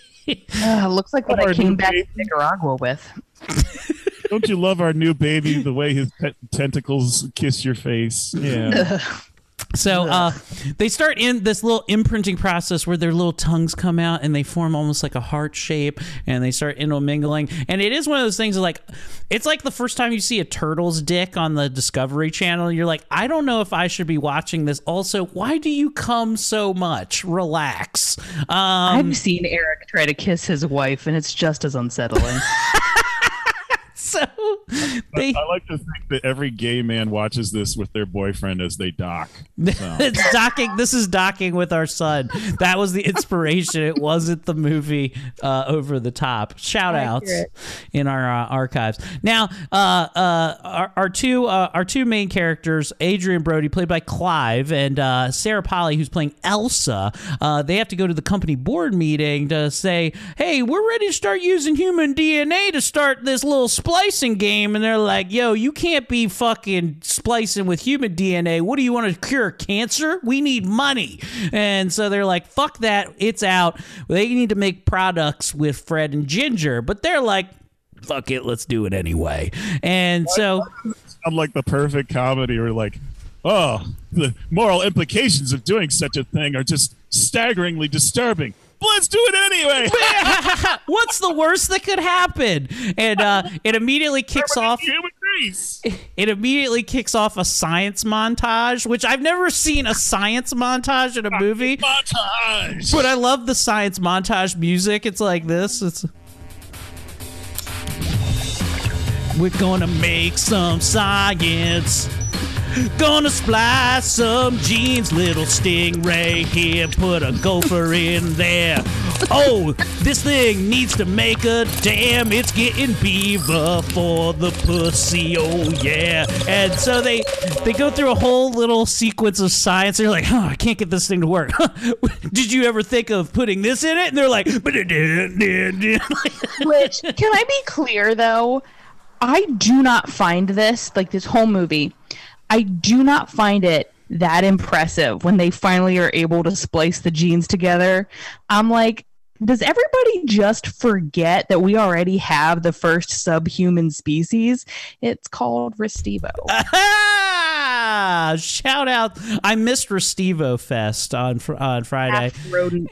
Uh, looks like what Our I came new back to Nicaragua with. Don't you love our new baby? The way his pet tentacles kiss your face. Yeah. So uh, they start in this little imprinting process where their little tongues come out and they form almost like a heart shape and they start intermingling. And it is one of those things like, it's like the first time you see a turtle's dick on the Discovery Channel. You're like, I don't know if I should be watching this. Also, why do you come so much? Relax. Um, I've seen Eric try to kiss his wife, and it's just as unsettling. so they I like to think that every gay man watches this with their boyfriend as they dock. So. it's docking. This is docking with our son. That was the inspiration. it wasn't the movie uh, over the top. Shout outs in our uh, archives. Now, uh, uh, our, our two uh, our two main characters, Adrien Brody, played by Clive, and uh, Sarah Polley, who's playing Elsa. Uh, they have to go to the company board meeting to say, "Hey, we're ready to start using human DNA to start this little splicing game." And they're like, "Yo, you can't be fucking splicing with human DNA. What do you want to cure cancer? We need money." And so they're like, "Fuck that, it's out." They need to make products with Fred and Ginger, but they're like, "Fuck it, let's do it anyway." And so. I'm like the perfect comedy where like, oh, the moral implications of doing such a thing are just staggeringly disturbing. But let's do it anyway. What's the worst that could happen? And uh, it immediately kicks off. It immediately kicks off a science montage, which I've never seen a science montage in a movie. Montage. But I love the science montage music. It's like this. It's We're gonna make some science. Gonna splice some jeans, little stingray here. Put a gopher in there. Oh, this thing needs to make a dam. It's getting beaver for the pussy. Oh yeah. And so they they go through a whole little sequence of science. They're like, huh, I can't get this thing to work. Did you ever think of putting this in it? And they're like, Which can I be clear though? I do not find this like this whole movie. I do not find it that impressive when they finally are able to splice the genes together. I'm like, does everybody just forget that we already have the first subhuman species? It's called Restivo. Ah, shout out! I missed Restivo Fest on fr- on Friday. half rodent,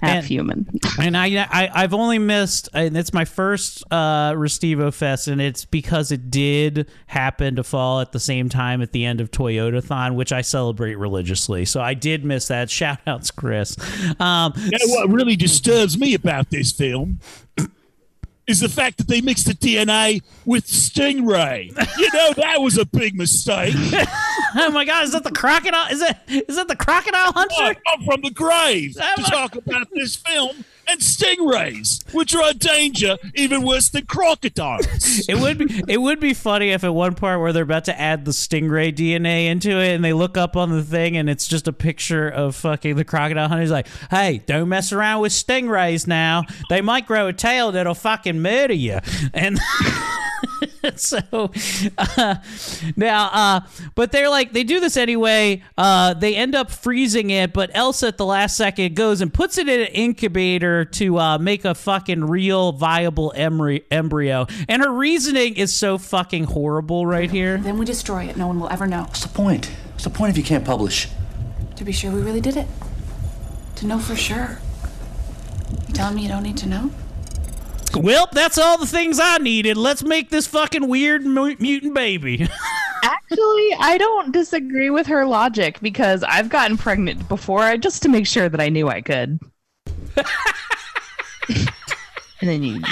half And- human. and I, I I've only missed, and it's my first uh, Restivo Fest, and it's because it did happen to fall at the same time at the end of Toyotathon, which I celebrate religiously. So I did miss that. Shout outs, Chris. Um, You know what really disturbs me about this film is the fact that they mixed the DNA with Stingray. You know that was a big mistake. oh my God, is that the crocodile? Is that is that the crocodile oh, hunter? I'm from the grave oh to talk about this film and stingrays, which are a danger even worse than crocodiles. It would be it would be funny if at one part where they're about to add the stingray DNA into it and they look up on the thing and it's just a picture of fucking the crocodile hunter. He's like, "Hey, don't mess around with stingrays now. They might grow a tail that'll fucking murder you." And so uh, now, uh, but they're like they do this anyway. Uh, they end up freezing it, but Elsa at the last second goes and puts it in an incubator to uh, make a fucking real viable embry- embryo. And her reasoning is so fucking horrible right here. Then we destroy it. No one will ever know. What's the point? What's the point if you can't publish? To be sure we really did it. To know for sure. You telling me you don't need to know? Well, that's all the things I needed. Let's make this fucking weird mutant baby. Actually, I don't disagree with her logic because I've gotten pregnant before just to make sure that I knew I could. and then you,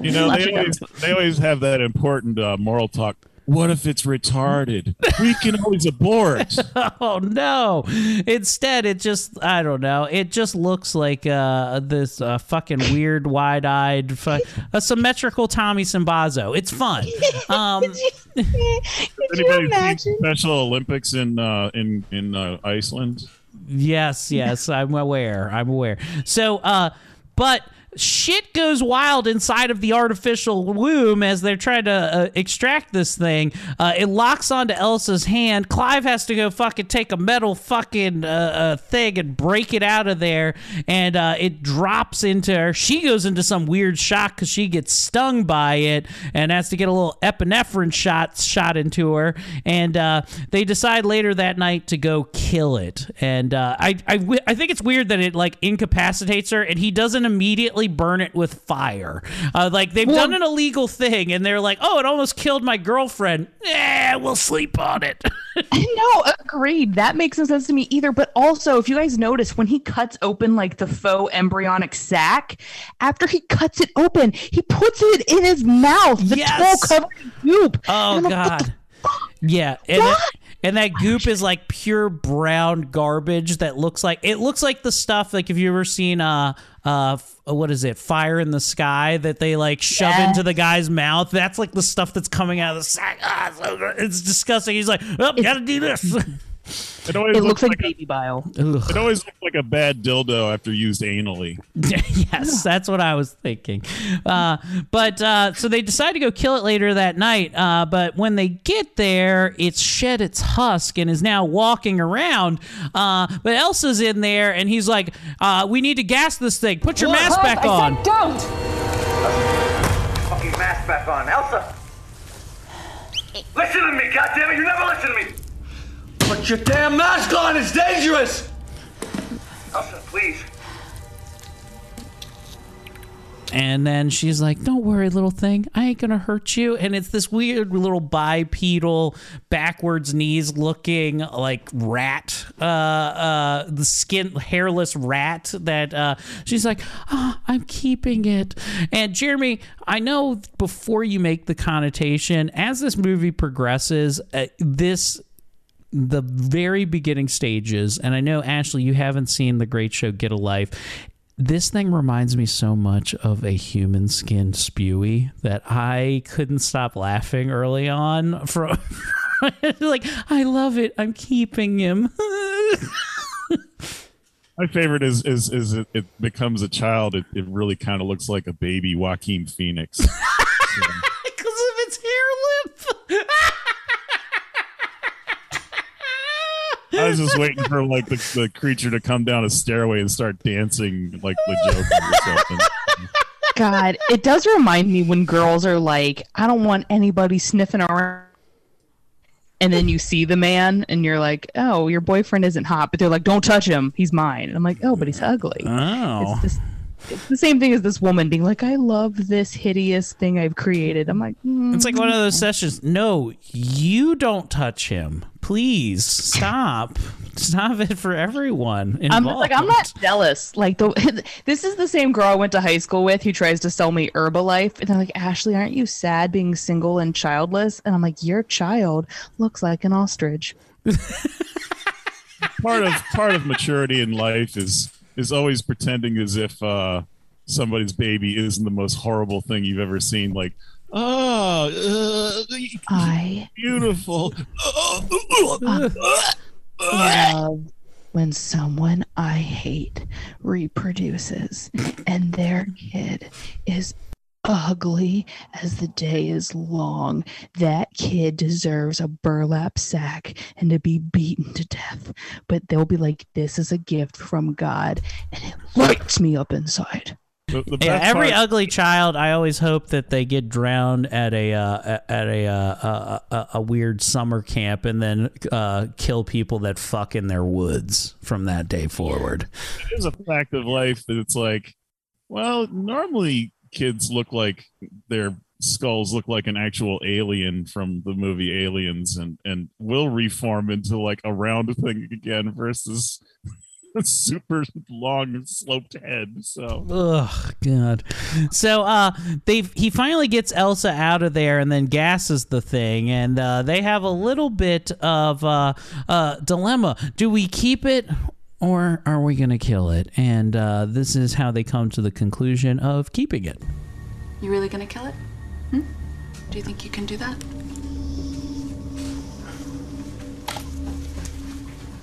You know, they always, they always have that important uh, moral talk. What if it's retarded? We can always abort. oh no! Instead, it just I don't know. It just looks like uh, this uh, fucking weird, wide-eyed, fu- a symmetrical Tommy Simbazo. It's fun. Um, Anybody seen Special Olympics in uh, in in uh, Iceland? Yes, yes, I'm aware. I'm aware. So, uh, but shit goes wild inside of the artificial womb as they're trying to uh, extract this thing. Uh, it locks onto Elsa's hand. Clive has to go fucking take a metal fucking uh, uh, thing and break it out of there, and uh, it drops into her. She goes into some weird shock because she gets stung by it and has to get a little epinephrine shot shot into her. And uh, they decide later that night to go kill it. And I, I I think it's weird that it like incapacitates her, and he doesn't immediately burn it with fire. Uh, like they've done an illegal thing, and they're like, oh, it almost killed my girlfriend. Eh, we'll sleep on it. no, agreed. That makes no sense to me either. But also, if you guys notice, when he cuts open like the faux embryonic sac, after he cuts it open, he puts it in his mouth. The Yes! covered in goop. Oh like, God. Yeah, and that, and that goop is like pure brown garbage that looks like it looks like the stuff like if you ever seen uh uh f- what is it Fire in the Sky that they like shove Yes. into the guy's mouth. That's like the stuff that's coming out of the sack. Ah, it's disgusting. He's like, oh, gotta do this. It always It looks like a- baby bile. It always looks like a bad dildo after used anally. yes, that's what I was thinking. Uh, but uh, so they decide to go kill it later that night. Uh, but when they get there, it's shed its husk and is now walking around. Uh, but Elsa's in there, and he's like, uh, "We need to gas this thing. Put your mask back on." don't! Fucking mask back on. Elsa! Listen to me, goddammit! You never listen to me! Put your damn mask on! It's dangerous! Elsa, please. And then she's like, "Don't worry, little thing. I ain't gonna hurt you." And it's this weird little bipedal, backwards knees looking like rat, uh, uh, the skin hairless rat. That uh, she's like, oh, "I'm keeping it." And Jeremy, I know before you make the connotation, as this movie progresses, uh, this the very beginning stages, and I know Ashley, you haven't seen the Great Show Get a Life. This thing reminds me so much of a human skin spewy that I couldn't stop laughing early on. From like, I love it. I'm keeping him. My favorite is is is it, it becomes a child. It, it really kind of looks like a baby Joaquin Phoenix. because of its hair lip. I was just waiting for like the, the creature to come down a stairway and start dancing like the Joker or something. God, it does remind me when girls are like, I don't want anybody sniffing around. And then you see the man and you're like, oh, your boyfriend isn't hot. But they're like, don't touch him. He's mine. And I'm like, oh, but he's ugly. Oh. It's, this, it's the same thing as this woman being like, I love this hideous thing I've created. I'm like, mm. It's like one of those sessions. No, you don't touch him. Please stop. Stop it for everyone. Involved. I'm like, I'm not jealous. Like the this is the same girl I went to high school with who tries to sell me Herbalife, and they're like, Ashley, aren't you sad being single and childless? And I'm like, your child looks like an ostrich. part of part of maturity in life is is always pretending as if uh, somebody's baby isn't the most horrible thing you've ever seen. Like, oh, uh, I beautiful. love when someone I hate reproduces and their kid is ugly as the day is long. That kid deserves a burlap sack and to be beaten to death. But they'll be like, this is a gift from God. And it lights me up inside. The, the Yeah, every part- ugly child, I always hope that they get drowned at a uh, at a, uh, a, a a weird summer camp and then uh, kill people that fuck in their woods from that day forward. it is a fact of life that it's like, well, normally kids look like their skulls look like an actual alien from the movie Aliens and and will reform into like a round thing again versus super long sloped head. So Ugh, God. So uh, they he finally gets Elsa out of there and then gasses the thing, and uh, they have a little bit of uh, uh, dilemma: do we keep it? Or are we going to kill it? And uh, this is how they come to the conclusion of keeping it. You really gonna kill it? Hmm? Do you think you can do that?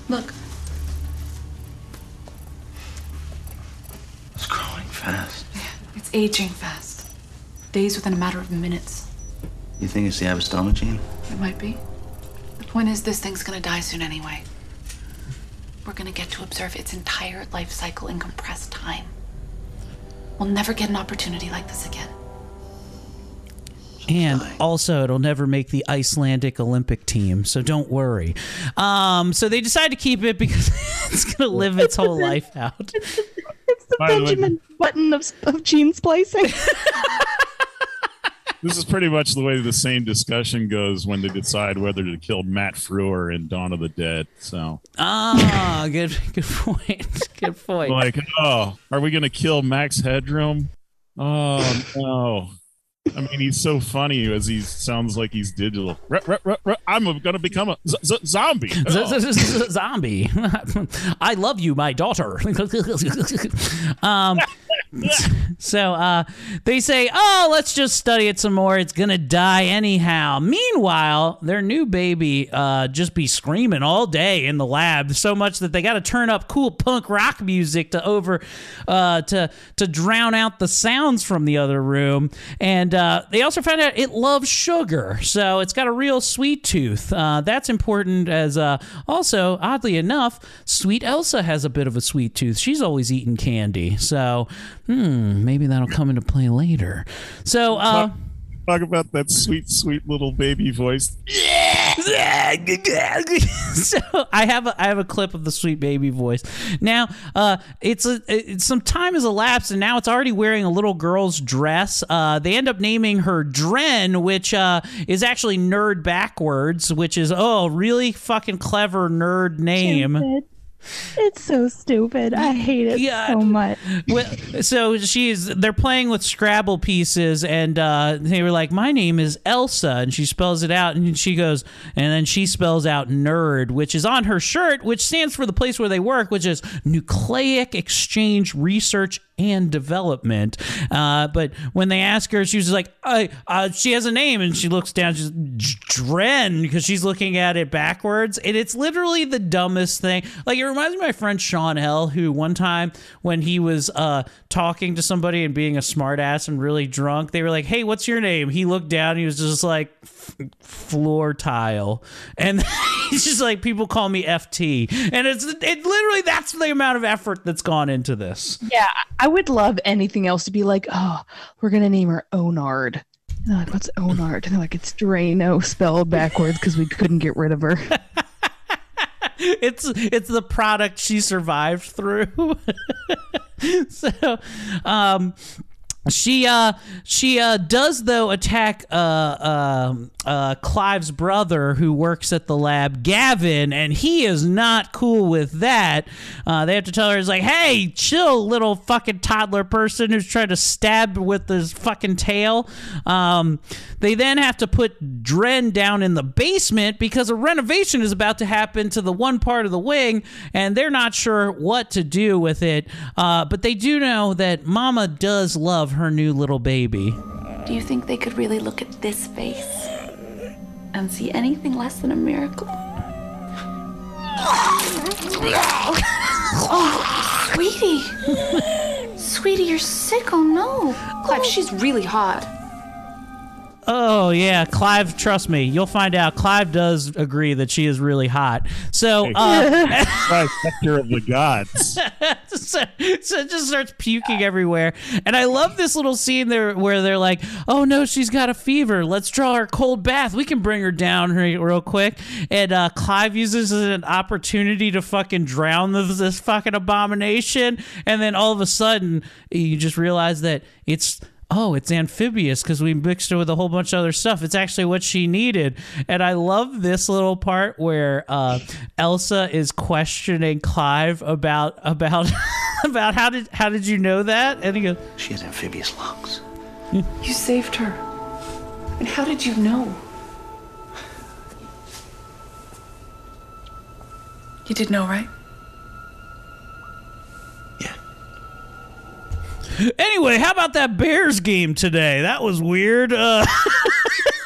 Look, It's growing fast. Yeah, it's aging fast. Days within a matter of minutes. You think it's the Avistoma gene? It might be. The point is, this thing's gonna die soon anyway. We're gonna get to observe its entire life cycle in compressed time. We'll never get an opportunity like this again. And also, it'll never make the Icelandic Olympic team, so don't worry. Um, so they decide to keep it because it's going to live its whole life out. It's the By the Benjamin Button of, of gene splicing. this is pretty much the way the same discussion goes when they decide whether to kill Matt Frewer in Dawn of the Dead. So Ah, good, good point. Good point. like, oh, are we gonna kill Max Headroom? Oh no. I mean, he's so funny as he sounds like he's digital. I'm gonna become a z- z- zombie. Z- Oh. z- zombie. I love you, my daughter. um, so uh, they say, oh, let's just study it some more. It's gonna die anyhow. Meanwhile, their new baby uh, just be screaming all day in the lab, so much that they got to turn up cool punk rock music to over uh, to to drown out the sounds from the other room. And uh, they also found out it loves sugar, so it's got a real sweet tooth. Uh, that's important as uh, also, oddly enough, sweet Elsa has a bit of a sweet tooth. She's always eating candy, so hmm, maybe that'll come into play later. So. Uh, Talk about that sweet, sweet little baby voice. so I have a, I have a clip of the sweet baby voice. Now, uh, it's a it's, some time has elapsed, and now it's already wearing a little girl's dress. Uh, they end up naming her Dren, which uh, is actually nerd backwards, which is oh really fucking clever nerd name. It's so stupid. I hate it so much. Well, so she's they're playing with Scrabble pieces, and uh, they were like, "My name is Elsa," and she spells it out, and she goes, and then she spells out "nerd," which is on her shirt, which stands for the place where they work, which is Nucleic Exchange Research and Development. Uh, but when they ask her, she was like, uh, "She has a name," and she looks down, she's Dren because she's looking at it backwards, and it's literally the dumbest thing. Like it reminds me of my friend Sean L, who one time when he was uh, talking to somebody and being a smartass and really drunk, they were like, "Hey, what's your name?" He looked down, he was just like "F- floor tile, and he's just like, "People call me FT," and it's it literally that's the amount of effort that's gone into this. Yeah, I would love anything else to be like, oh, we're gonna name her Onard. And they're like, what's Onard? And they're like, it's Drano spelled backwards because we couldn't get rid of her. it's it's the product she survived through. so, um, she uh she uh does though attack uh uh uh Clive's brother who works at the lab Gavin and he is not cool with that. Uh they have to tell her it's like hey chill little fucking toddler person who's trying to stab with his fucking tail. Um they then have to put Dren down in the basement because a renovation is about to happen to the one part of the wing and they're not sure what to do with it. Uh but they do know that mama does love her new little baby Do you think they could really look at this face and see anything less than a miracle? Oh, sweetie. sweetie, you're sick. Oh no. Clive, she's really hot. Oh yeah, Clive. Trust me, you'll find out. Clive does agree that she is really hot. So, uh, Protector of the gods. so, so it just starts puking everywhere. And I love this little scene there where they're like, "Oh no, she's got a fever. Let's draw her cold bath. We can bring her down real quick." And uh, Clive uses it as an opportunity to fucking drown this, this fucking abomination. And then all of a sudden, you just realize that it's oh, it's amphibious because we mixed it with a whole bunch of other stuff. It's actually what she needed. And I love this little part where uh, Elsa is questioning Clive about about about how did how did you know that? And he goes, She has amphibious lungs. You saved her. And how did you know? You did know, right? Anyway, how about that Bears game today? That was weird. Uh,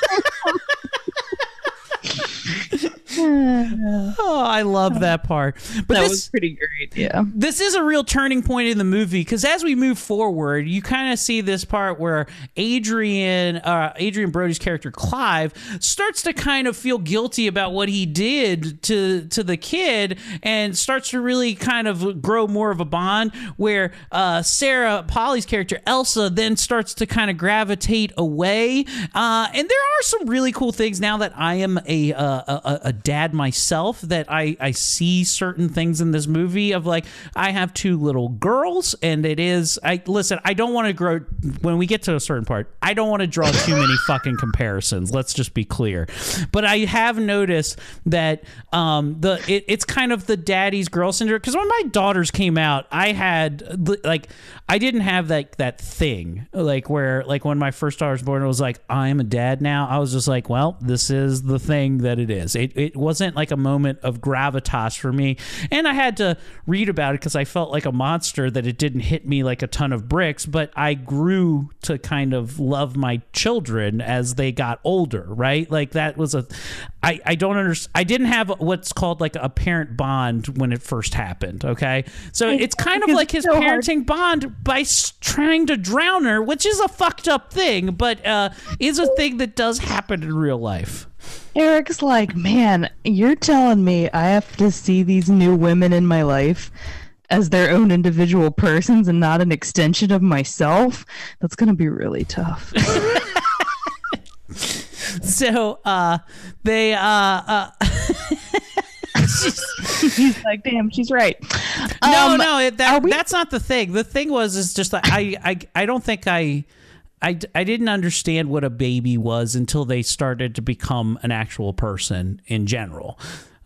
oh, I love that part. But that this, was pretty great. Yeah. this is a real turning point in the movie because as we move forward, you kind of see this part where Adrien, uh, Adrien Brody's character Clive, starts to kind of feel guilty about what he did to to the kid, and starts to really kind of grow more of a bond. Where uh, Sarah Polley's character Elsa then starts to kind of gravitate away, uh, and there are some really cool things now that I am a uh, a, a dad myself that I I see certain things in this movie of like I have two little girls and it is I listen I don't want to grow when we get to a certain part I don't want to draw too many fucking comparisons let's just be clear. But I have noticed that um the it, it's kind of the daddy's girl syndrome because when my daughters came out I had like I didn't have like that thing like where like when my first daughter was born it was like I'm a dad now. I was just like well this is the thing that it is. It, it wasn't like a moment of gravitas for me. And I had to read about it because I felt like a monster that it didn't hit me like a ton of bricks but I grew to kind of love my children as they got older right? Like that was a I, I don't understand I didn't have what's called like a parent bond when it first happened okay? So it's kind of like his so hard. parenting bond by trying to drown her which is a fucked up thing but uh is a thing that does happen in real life Eric's like, man, you're telling me I have to see these new women in my life as their own individual persons and not an extension of myself? That's going to be really tough. so uh they uh uh He's like, damn, she's right. no Um, no it, that, that's not the thing the thing was is just that I, I i don't think I, I i didn't understand what a baby was until they started to become an actual person in general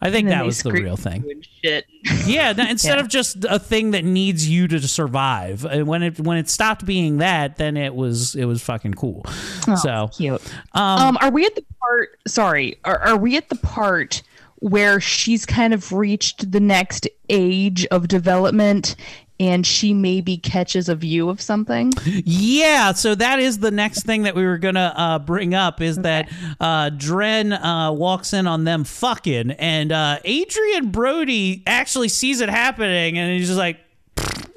i think that was the real thing shit. yeah instead Yeah. of just a thing that needs you to survive when it when it stopped being that then it was it was fucking cool Oh, so cute. Um, are we at the part? Sorry, are, are we at the part where she's kind of reached the next age of development, and she maybe catches a view of something? Yeah, so that is the next thing that we were gonna uh, bring up is that uh, Dren uh, walks in on them fucking, and uh, Adrien Brody actually sees it happening, and he's just like,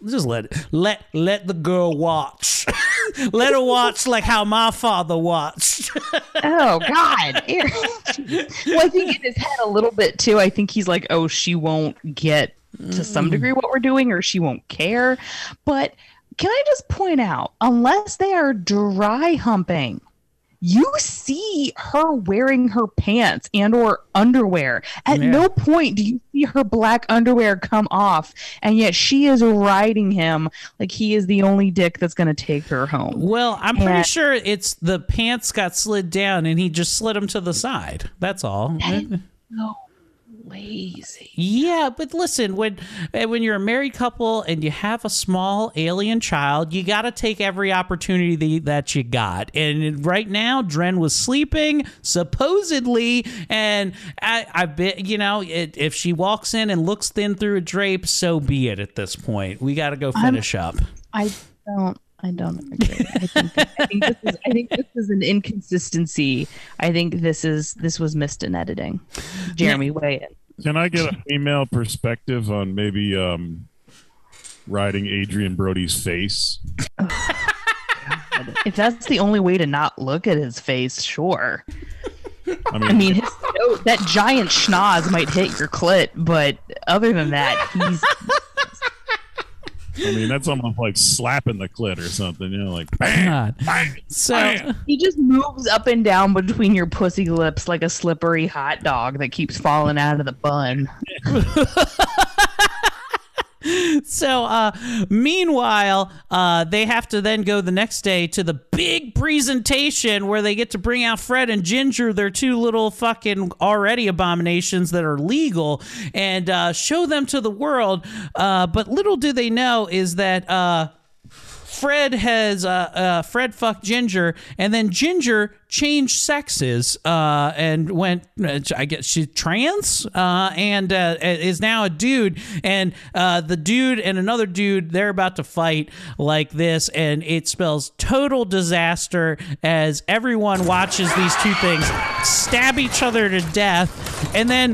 just let it, let let the girl watch, let her watch like how my father watched. oh God! well, I think in his head a little bit too. I think he's like, oh, she won't get to some degree what we're doing, or she won't care. But can I just point out, unless they are dry humping you see her wearing her pants and or underwear. At Yeah. no point do you see her black underwear come off, and yet she is riding him like he is the only dick that's going to take her home. Well, I'm pretty sure it's the pants got slid down and he just slid them to the side. That's all. So lazy. Yeah, but listen, when eh, when you're a married couple and you have a small alien child, you got to take every opportunity that you got. And right now, Dren was sleeping supposedly, and I, I bet you know it, if she walks in and looks thin through a drape, so be it. At this point, we got to go I'm- finish up. I don't. I don't agree. I think, I think this is. I think this is an inconsistency. I think this is. This was missed in editing. Jeremy, weigh in. Can I get a female perspective on maybe um, riding Adrien Brody's face? If that's the only way to not look at his face, sure. I mean, I mean, his, that giant schnoz might hit your clit, but other than that, he's I mean that's almost like slapping the clit or something. You know, like bang, God. bang, So bang. he just moves up and down between your pussy lips like a slippery hot dog that keeps falling out of the bun. So, uh, meanwhile, uh, they have to then go the next day to the big presentation where they get to bring out Fred and Ginger, their two little fucking already abominations that are legal, and uh, show them to the world. Uh, but little do they know is that. Fred has uh, uh, Fred fucked Ginger, and then Ginger changed sexes uh, and went. uh, I guess she's trans uh, and uh, is now a dude. And uh, the dude and another dude, they're about to fight like this, and it spells total disaster as everyone watches these two things stab each other to death, and then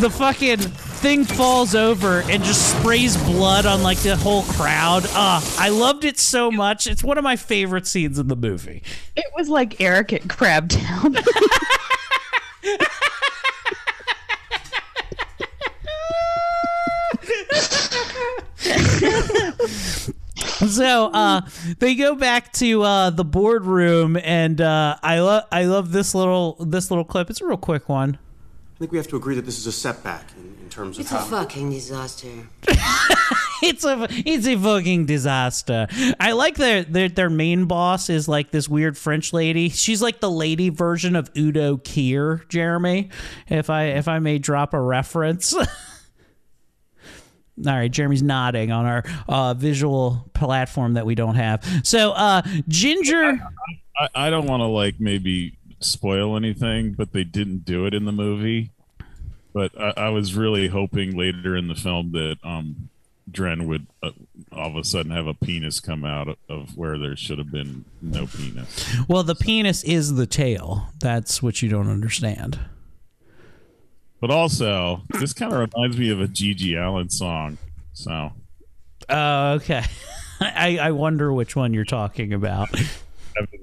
the fucking thing falls over and just sprays blood on like the whole crowd. Uh, I loved it so much. It's one of my favorite scenes in the movie. It was like Eric at Crabtown. So uh, they go back to uh, the boardroom, and uh, I love I love this little this little clip. It's a real quick one. I think we have to agree that this is a setback in, in terms of It's a fucking disaster. it's a it's a fucking disaster. I like their their their main boss is like this weird French lady. She's like the lady version of Udo Kier, Jeremy. If I if I may drop a reference. All right, Jeremy's nodding on our uh, visual platform that we don't have. So, uh, Ginger. I, I don't want to like maybe spoil anything, but they didn't do it in the movie. But I, I was really hoping later in the film that um, Dren would uh, all of a sudden have a penis come out of, of where there should have been no penis. Well, the penis is the tail. That's what you don't understand. But also, this kind of reminds me of a GG Allin song. So Oh, okay. I, I wonder which one you're talking about.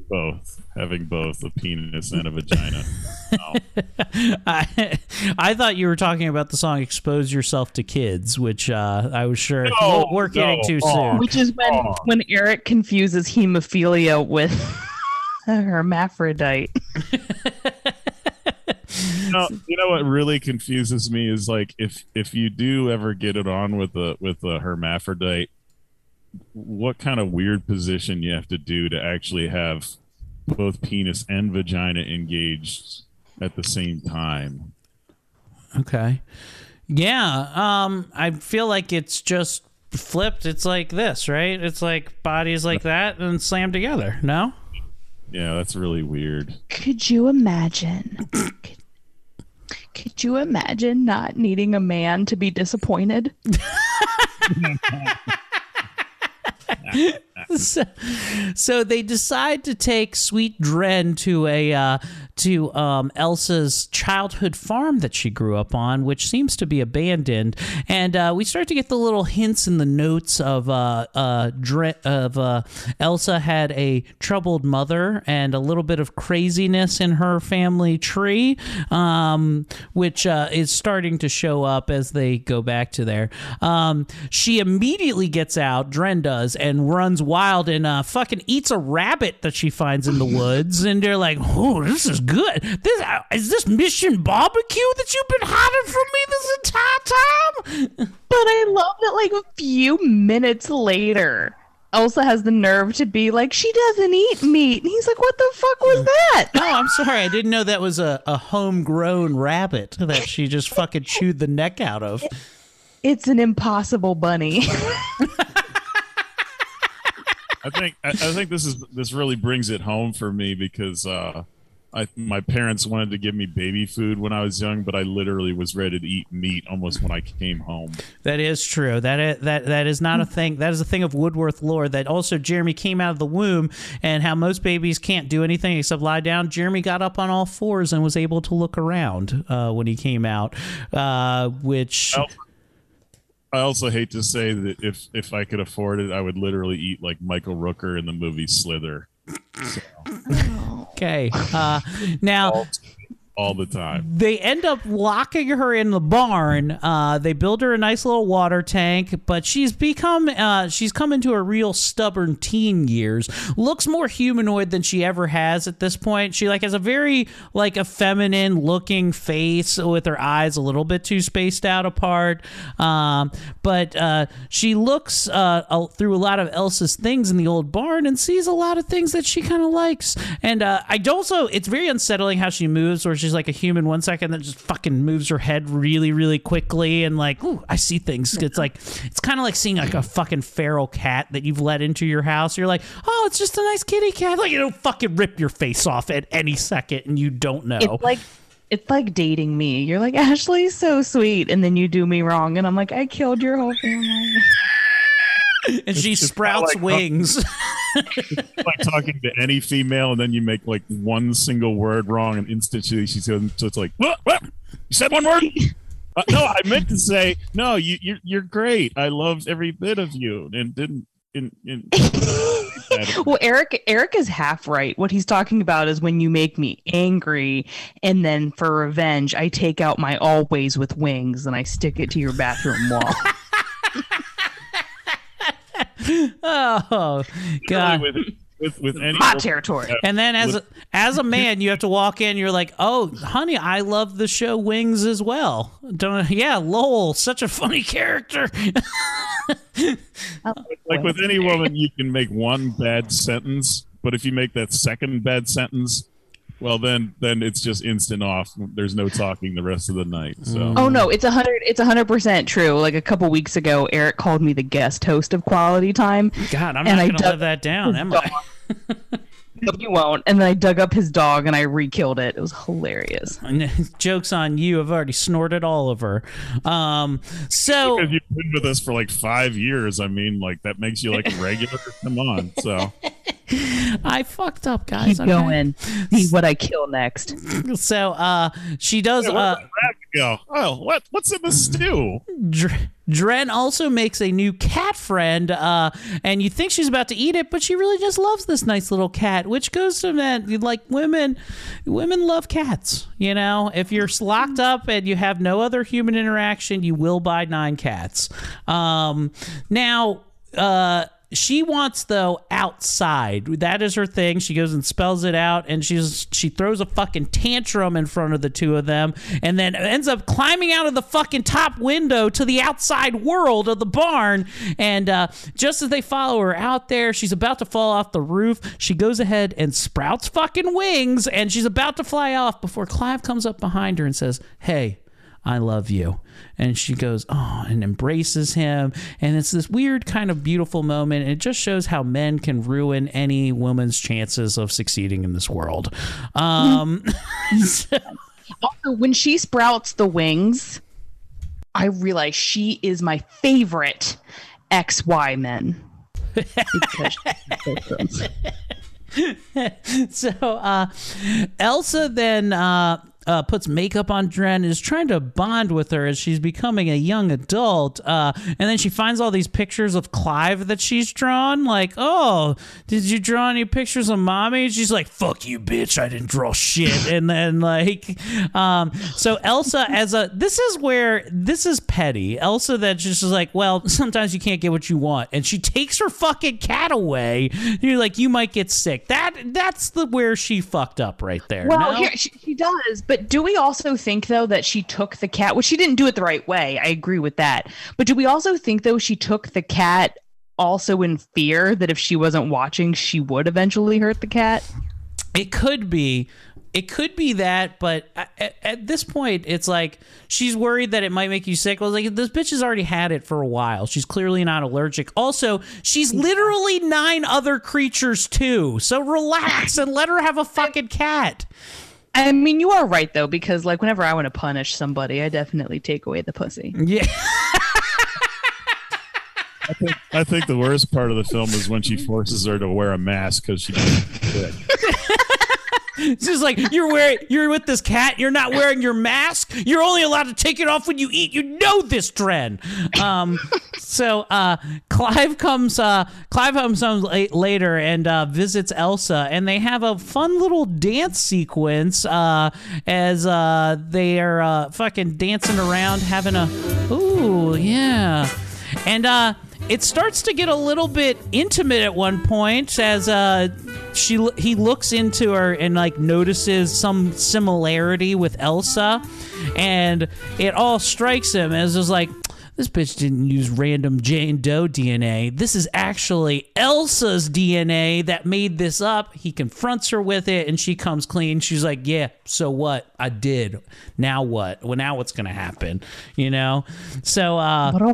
both, having both a penis and a vagina. I, I thought you were talking about the song "Expose Yourself to Kids," which uh, I was sure No, we're getting too Oh. soon. Which is when Aw. when Eric confuses hemophilia with hermaphrodite. you know, you know what really confuses me is like if if you do ever get it on with a with a hermaphrodite, what kind of weird position you have to do to actually have both penis and vagina engaged at the same time? Okay. Yeah. Um. I feel like it's just flipped. It's like this, right? It's like bodies like that and slammed together. No. Yeah, that's really weird. Could you imagine? could, could you imagine not needing a man to be disappointed? so, so they decide to take Sweet Dren to a uh, to um, Elsa's childhood farm that she grew up on, which seems to be abandoned. And uh, we start to get the little hints in the notes of uh, uh, Dre- of uh, Elsa had a troubled mother and a little bit of craziness in her family tree, um, which uh, is starting to show up as they go back to there. Um, she immediately gets out, Dren does, and runs wild and uh, fucking eats a rabbit that she finds in the woods, and they're like, "Oh, this is good. This uh, is this Mission Barbecue that you've been hiding from me this entire time." But I love that, like, a few minutes later, Elsa has the nerve to be like, she doesn't eat meat. And he's like, what the fuck was that? No, I'm sorry, I didn't know that was a, a homegrown rabbit that she just fucking chewed the neck out of. It's an impossible bunny. I think I, I think this is this really brings it home for me because uh, I my parents wanted to give me baby food when I was young, but I literally was ready to eat meat almost when I came home. That is true. That is, that that is not a thing. That is a thing of Woodworth lore. That also Jeremy came out of the womb, and how most babies can't do anything except lie down. Jeremy got up on all fours and was able to look around uh, when he came out, uh, which. I also hate to say that if if I could afford it, I would literally eat like Michael Rooker in the movie Slither. So, Okay. Uh, now. All the time. They end up locking her in the barn. Uh, they build her a nice little water tank, but she's become uh, she's come into her real stubborn teen years. Looks more humanoid than she ever has at this point. She like has a very like a feminine looking face with her eyes a little bit too spaced out apart. Um, but uh, she looks uh, through a lot of Elsa's things in the old barn and sees a lot of things that she kind of likes. And uh, I don't it's very unsettling how she moves, where she's like a human one second, then just fucking moves her head really, really quickly, and like, ooh, I see things. It's like it's kind of like seeing like a fucking feral cat that you've let into your house. You're like, oh, it's just a nice kitty cat. Like it'll fucking rip your face off at any second, and you don't know. It's like it's like dating me. You're like, Ashley's so sweet, and then you do me wrong, and I'm like, I killed your whole family. and she It's- it's sprouts like- wings. like talking to any female, and then you make like one single word wrong, and instantly she's going. So it's like, what? What? You said one word. Uh, no, I meant to say no. You, you're you're great. I loved every bit of you, and didn't. In, in, well, Eric Eric is half right. What he's talking about is when you make me angry, and then for revenge, I take out my always with wings and I stick it to your bathroom wall. oh god. with, with with any My territory. And then as a, as a man, you have to walk in. You're like, "Oh, honey, I love the show Wings as well." Don't yeah, Lowell, such a funny character. Oh, like with any woman, you can make one bad sentence, but if you make that second bad sentence, well, then then it's just instant off. There's no talking the rest of the night. So Oh no, it's a hundred. It's a hundred percent true. Like a couple weeks ago, Eric called me the guest host of Quality Time. God, I'm and not I going to dug- live that down, am I? No, you won't. And then I dug up his dog and I re-killed it. It was hilarious. Jokes on you. I've already snorted all of her. Um, so because you've been with us for like five years, I mean, like that makes you like a regular. Come on, so I fucked up, guys. Keep okay? going. See what I kill next. So uh, she does. Hey, where'd Uh, go? Oh, what what's in the stew? Dr- Dren also makes a new cat friend, uh, and you think she's about to eat it, but she really just loves this nice little cat, which goes to that like women, women love cats. You know, if you're locked up and you have no other human interaction, you will buy nine cats. Um, now, uh, she wants though outside. That is her thing. She goes and spells it out, and she's she throws a fucking tantrum in front of the two of them, and then ends up climbing out of the fucking top window to the outside world of the barn. And uh, just as they follow her out there, she's about to fall off the roof. She goes ahead and sprouts fucking wings, and she's about to fly off before Clive comes up behind her and says, "Hey." I love you. And she goes, oh, and embraces him. And it's this weird, kind of beautiful moment. And it just shows how men can ruin any woman's chances of succeeding in this world. Um, Also, when she sprouts the wings, I realize she is my favorite XY men. So uh, Elsa then uh, uh, puts makeup on Dren and is trying to bond with her as she's becoming a young adult. Uh, and then she finds all these pictures of Clive that she's drawn. Like, oh, did you draw any pictures of mommy? And she's like, fuck you, bitch. I didn't draw shit. and then like, um, so Elsa as a this is where this is petty. Elsa that just is like, well, sometimes you can't get what you want, and she takes her fucking cat away. You're like, you might get sick. That that's the where she fucked up right there. Well, No? here she, she does, but do we also think though that she took the cat? Well, she didn't do it the right way. I agree with that. But do we also think though she took the cat also in fear that if she wasn't watching, she would eventually hurt the cat? It could be. It could be that, but at, at this point, it's like she's worried that it might make you sick. I was like, this bitch has already had it for a while. She's clearly not allergic. Also, she's literally nine other creatures too. So relax and let her have a fucking cat. I mean, you are right though, because like whenever I want to punish somebody, I definitely take away the pussy. Yeah. I think, I think the worst part of the film is when she forces her to wear a mask because she gets sick. It's just like you're wearing, you're with this cat. You're not wearing your mask. You're only allowed to take it off when you eat. You know this, Dren. Um, so uh, Clive comes, uh, Clive comes home late, later and uh, visits Elsa, and they have a fun little dance sequence uh, as uh, they are uh, fucking dancing around, having a, ooh yeah, and it starts to get a little bit intimate at one point as uh she he looks into her and like notices some similarity with Elsa and it all strikes him as is like this bitch didn't use random Jane Doe DNA. This is actually Elsa's DNA that made this up. He confronts her with it and she comes clean. She's like, Yeah, so what? I did. Now what? Well, now what's going to happen? You know? So, uh, What a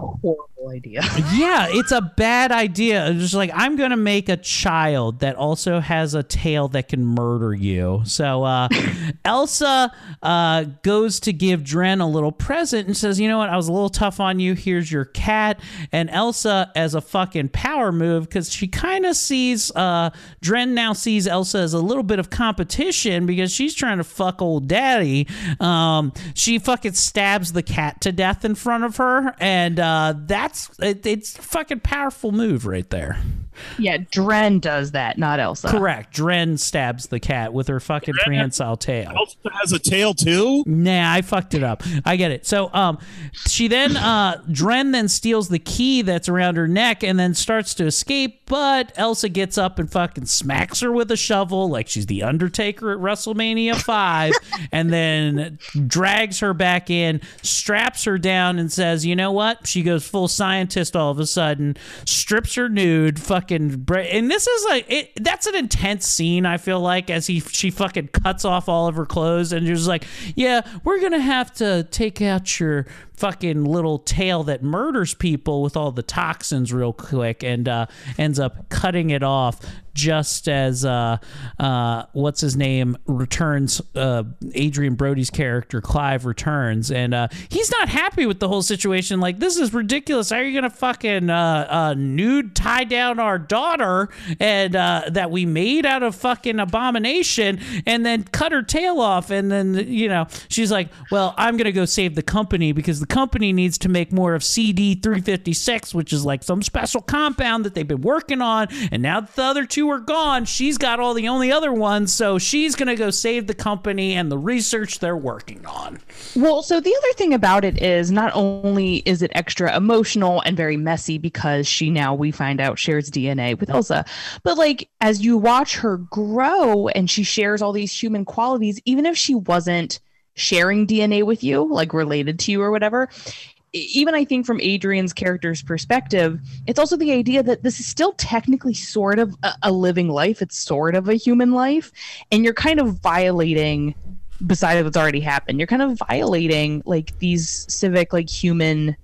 idea. yeah, it's a bad idea. It's just like I'm gonna make a child that also has a tail that can murder you. So uh, Elsa uh, goes to give Dren a little present and says, "You know what? I was a little tough on you. Here's your cat." And Elsa, as a fucking power move, because she kind of sees uh, Dren now sees Elsa as a little bit of competition because she's trying to fuck old daddy. Um, she fucking stabs the cat to death in front of her, and uh, that's it, it's a fucking powerful move right there. Yeah, Dren does that, not Elsa. Correct. Dren stabs the cat with her fucking prehensile tail. Elsa has a tail too. Nah, I fucked it up. I get it. So, um, she then, uh, Dren then steals the key that's around her neck and then starts to escape. But Elsa gets up and fucking smacks her with a shovel, like she's the Undertaker at WrestleMania five, and then drags her back in, straps her down, and says, "You know what?" She goes full scientist all of a sudden, strips her nude, fucking, bra- and this is like it. That's an intense scene. I feel like as he she fucking cuts off all of her clothes and just like, yeah, we're gonna have to take out your fucking little tail that murders people with all the toxins real quick and uh, ends up cutting it off just as uh, uh, what's his name returns uh, Adrien Brody's character Clive returns. And uh, he's not happy with the whole situation. Like this is ridiculous. How are you gonna fucking uh, uh, nude tie down our daughter and uh, that we made out of fucking abomination and then cut her tail off? And then you know she's like well I'm gonna go save the company because the company needs to make more of CD 356 which is like some special compound that they've been working on. And now the other two are gone she's got all the only other ones so she's gonna go save the company and the research they're working on. Well, so the other thing about it is not only is it extra emotional and very messy because she now we find out shares DNA with Elsa, but like as you watch her grow and she shares all these human qualities, even if she wasn't sharing DNA with you, like related to you or whatever, even I think from Adrien's character's perspective, it's also the idea that this is still technically sort of a, a living life. It's sort of a human life, and you're kind of violating besides what's already happened you're kind of violating like these civic like human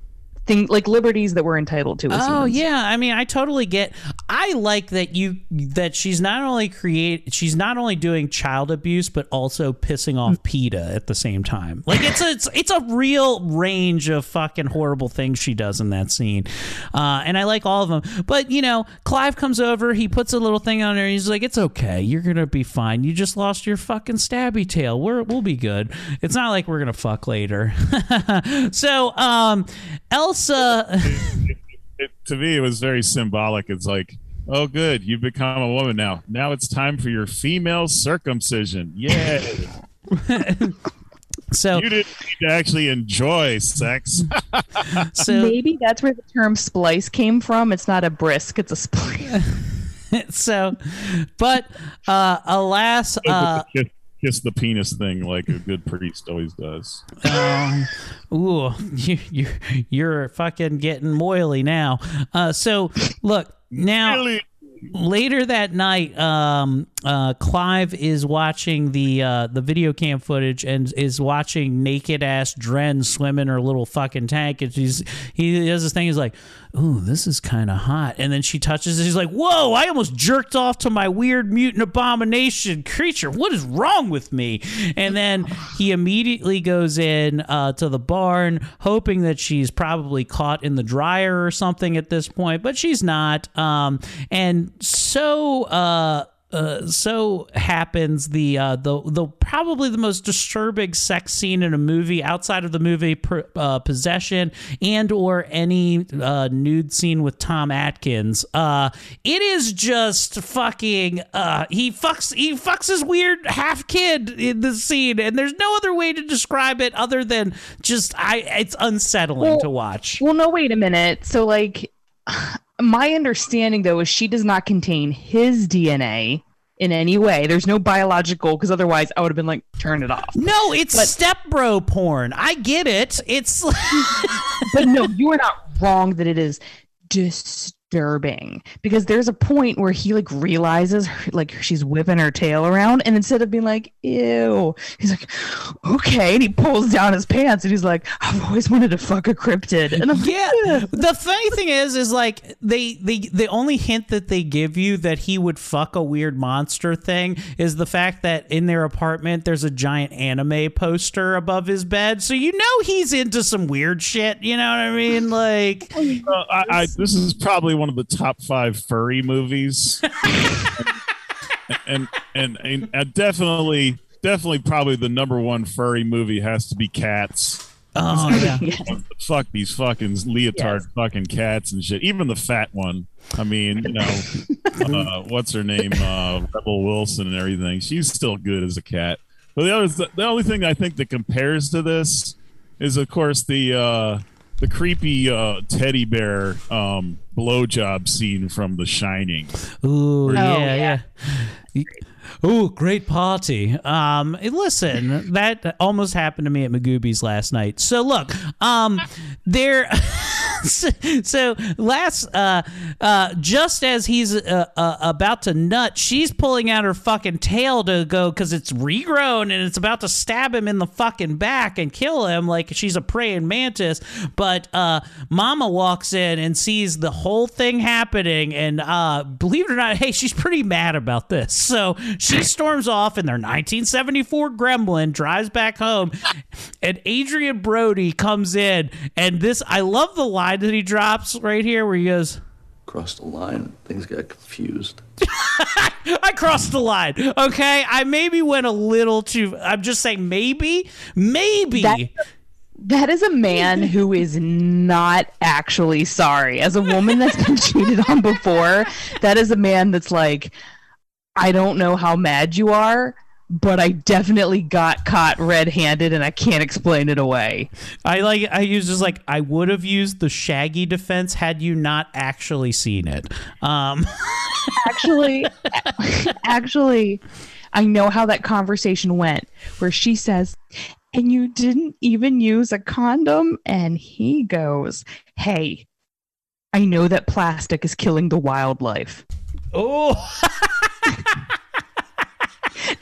thing like liberties that we're entitled to. As Oh humans. yeah, I mean, I totally get. I like that you that she's not only create she's not only doing child abuse but also pissing off PETA at the same time. Like it's a it's, it's a real range of fucking horrible things she does in that scene, uh, and I like all of them. But you know, Clive comes over, he puts a little thing on her, and he's like, "It's okay, you're gonna be fine. You just lost your fucking stabby tail. We're we'll be good. It's not like we're gonna fuck later." so, um, Elsa. it, to me, it was very symbolic. It's like, oh, good, you've become a woman now. Now it's time for your female circumcision. Yeah. so you didn't need to actually enjoy sex. so maybe that's where the term splice came from. It's not a bris; it's a splice. so, but uh, alas, uh, kiss, the penis thing like a good priest always does. um, ooh, you, you, you're fucking getting moily now. Uh, so look now. Later that night, um, uh, Clive is watching the uh, the video cam footage and is watching naked ass Dren swim in her little fucking tank, and she's he does this thing. He's like, "Ooh, this is kind of hot," and then she touches it. She's like, "Whoa, I almost jerked off to my weird mutant abomination creature. What is wrong with me?" And then he immediately goes in uh, to the barn, hoping that she's probably caught in the dryer or something at this point, but she's not. Um, and so. Uh, uh, so happens the uh, the the probably the most disturbing sex scene in a movie outside of the movie per, uh, Possession and or any uh, nude scene with Tom Atkins. Uh, it is just fucking. Uh, he fucks he fucks his weird half kid in the scene, and there's no other way to describe it other than just I. It's unsettling to watch. Well, no, wait a minute. So, like, my understanding though is she does not contain his DNA in any way. There's no biological, because otherwise I would have been like, turn it off. No, it's step bro porn. I get it. It's but no, you are not wrong that it is disturbing because there's a point where he like realizes like she's whipping her tail around and instead of being like ew he's like okay and he pulls down his pants and he's like i've always wanted to fuck a cryptid and I'm like, yeah. The funny thing is, is like they they the only hint that they give you that he would fuck a weird monster thing is the fact that in their apartment there's a giant anime poster above his bed, so you know he's into some weird shit. You know what I mean? Like, Uh, I, I, this is probably one of the top five furry movies, and, and and and definitely, definitely, probably the number one furry movie has to be Cats. Oh yeah. Fuck these fucking leotard fucking cats and shit. Even the fat one. I mean, you know, uh, what's her name? Uh, Rebel Wilson and everything. She's still good as a cat. But the other, the only thing I think that compares to this is, of course, the uh, the creepy uh, teddy bear um, blowjob scene from The Shining. Ooh, Oh, yeah, yeah. Ooh, great party. Um, listen, that almost happened to me at Magooby's last night. So look, um, there. so last, uh, uh, just as he's uh, uh, about to nut, she's pulling out her fucking tail to go because it's regrown and it's about to stab him in the fucking back and kill him like she's a praying mantis. But uh, Mama walks in and sees the whole thing happening, and uh, believe it or not, hey, she's pretty mad about this. So she storms off in their 1974 Gremlin, drives back home, and Adrien Brody comes in, and this I love the line that he drops right here where he goes. Crossed the line. Things got confused. I crossed the line. Okay, I maybe went a little too. I'm just saying, maybe, maybe. That- That is a man who is not actually sorry. As a woman that's been cheated on before, that is a man that's like, I don't know how mad you are, but I definitely got caught red handed and I can't explain it away. I like. I use just like I would have used the Shaggy defense had you not actually seen it. Um, actually, actually, I know how that conversation went, where she says, and you didn't even use a condom? And he goes, Hey, I know that plastic is killing the wildlife. Oh.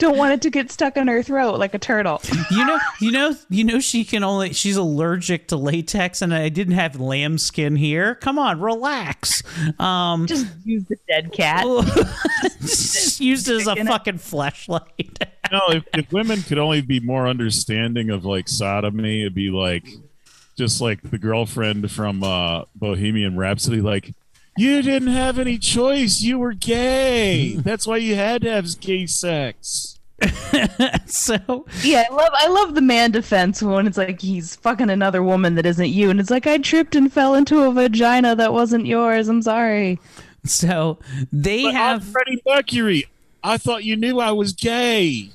Don't want it to get stuck in her throat like a turtle. You know, you know, you know. She can only. She's allergic to latex, and I didn't have lambskin here. Come on, relax. Um, just use the dead cat. just used it as a fucking flashlight. no, if, if women could only be more understanding of like sodomy, it'd be like just like the girlfriend from uh, Bohemian Rhapsody, like. You didn't have any choice. You were gay. That's why you had to have gay sex. so Yeah, I love I love the man defense when it's like he's fucking another woman that isn't you, and it's like I tripped and fell into a vagina that wasn't yours. I'm sorry. So they But have I'm Freddie Mercury. I thought you knew I was gay.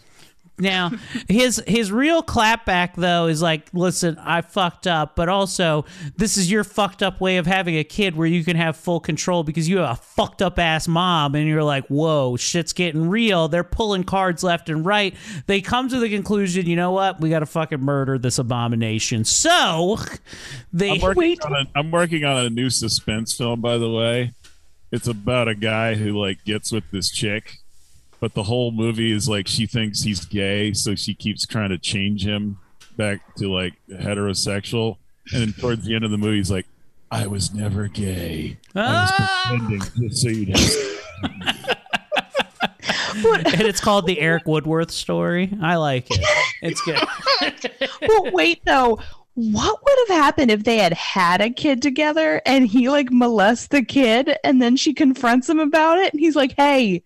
Now, his his real clapback though is like, listen, I fucked up, but also this is your fucked up way of having a kid where you can have full control because you have a fucked up ass mom, and you're like, whoa, shit's getting real. They're pulling cards left and right. They come to the conclusion, you know what? We got to fucking murder this abomination. So they I'm working, on a, I'm working on a new suspense film, by the way. It's about a guy who like gets with this chick, but the whole movie is like she thinks he's gay, so she keeps trying to change him back to like heterosexual. And then towards the end of the movie, he's like, "I was never gay. I was ah! pretending just so you'd have." and it's called the Eric Woodworth story. I like it. It's good. but wait though what would have happened if they had had a kid together and he like molests the kid and then she confronts him about it and he's like hey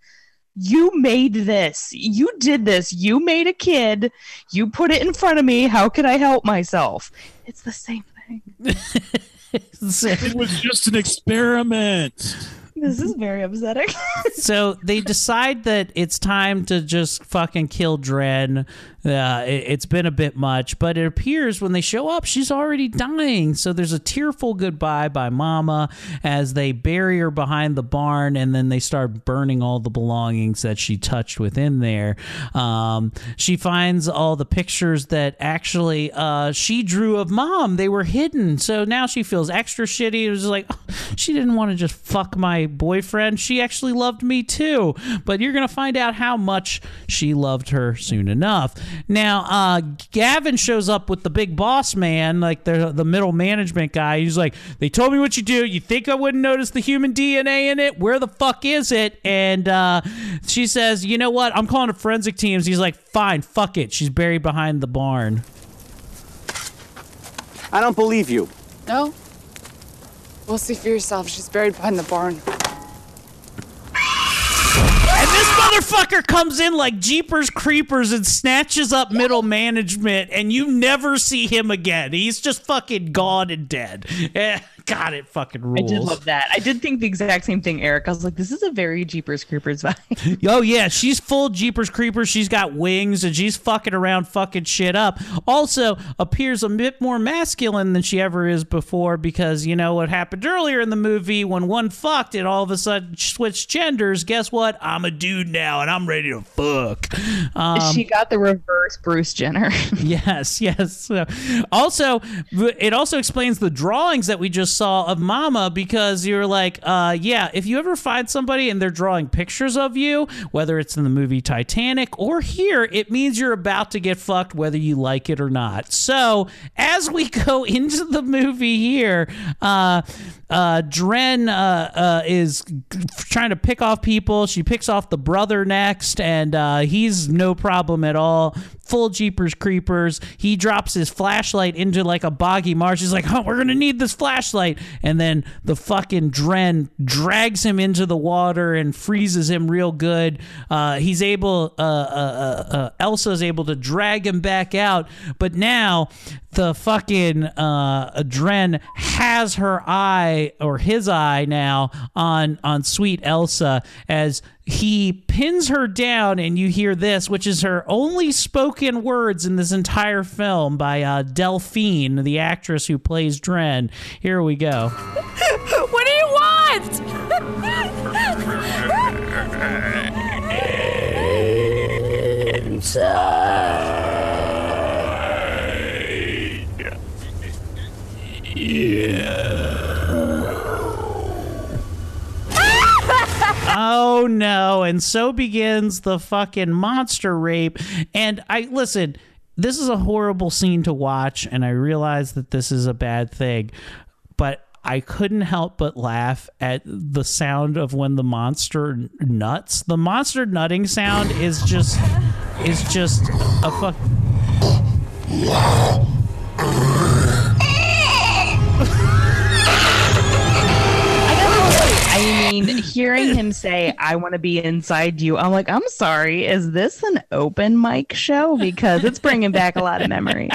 you made this. You did this. You made a kid. You put it in front of me. How could i help myself? It's the same thing. It was just an experiment. This is very upsetting so they decide that it's time to just fucking kill Dren. Uh, it, it's been a bit much, but it appears when they show up, she's already dying. So there's a tearful goodbye by Mama as they bury her behind the barn, and then they start burning all the belongings that she touched within there. Um, she finds all the pictures that actually uh, she drew of Mom. They were hidden, so now she feels extra shitty. It was like "Oh, she didn't want to just fuck my boyfriend. She actually loved me too. But you're gonna find out how much she loved her soon enough. Now, uh, Gavin shows up with the big boss man, like the the middle management guy. He's like, "They told me what you do. You think I wouldn't notice the human DNA in it? Where the fuck is it?" And uh, she says, "You know what? I'm calling it forensic teams." He's like, "Fine, fuck it. She's buried behind the barn." I don't believe you. No? We'll see for yourself. She's buried behind the barn. Motherfucker comes in like Jeepers Creepers and snatches up middle management, and you never see him again. He's just fucking gone and dead. God, it fucking rules. i did love that i did think the exact same thing eric i was like this is a very jeepers creepers vibe Oh yeah, she's full Jeepers Creepers. She's got wings and she's fucking around, fucking shit up. Also appears a bit more masculine than she ever is before because you know what happened earlier in the movie when one fucked and all of a sudden switched genders. Guess what? I'm a dude now and I'm ready to fuck. Um, she got the reverse bruce jenner yes, yes. Also, it also explains the drawings that we just saw of Mama because you're like, uh, yeah, if you ever find somebody and they're drawing pictures of you, whether it's in the movie Titanic or here, it means you're about to get fucked whether you like it or not. So, as we go into the movie here, uh, uh, Dren uh, uh, is trying to pick off people. She picks off the brother next, and uh, he's no problem at all. Full Jeepers Creepers. He drops his flashlight into like a boggy marsh. He's like, oh, we're going to need this flashlight. And then the fucking Dren drags him into the water and freezes him real good. Uh, he's able, uh, uh, uh, uh, Elsa's able to drag him back out. But now the fucking uh, Dren has her eye or his eye now on on sweet Elsa as he pins her down and you hear this which is her only spoken words in this entire film by uh, Delphine the actress who plays Dren. Here we go. What do you want? oh no. And so begins the fucking monster rape. And I listen, this is a horrible scene to watch, and I realize that this is a bad thing, but I couldn't help but laugh at the sound of when the monster nuts. The monster nutting sound is just is just a fuck. Hearing him say, I want to be inside you, I'm like, I'm sorry, is this an open mic show? Because it's bringing back a lot of memories.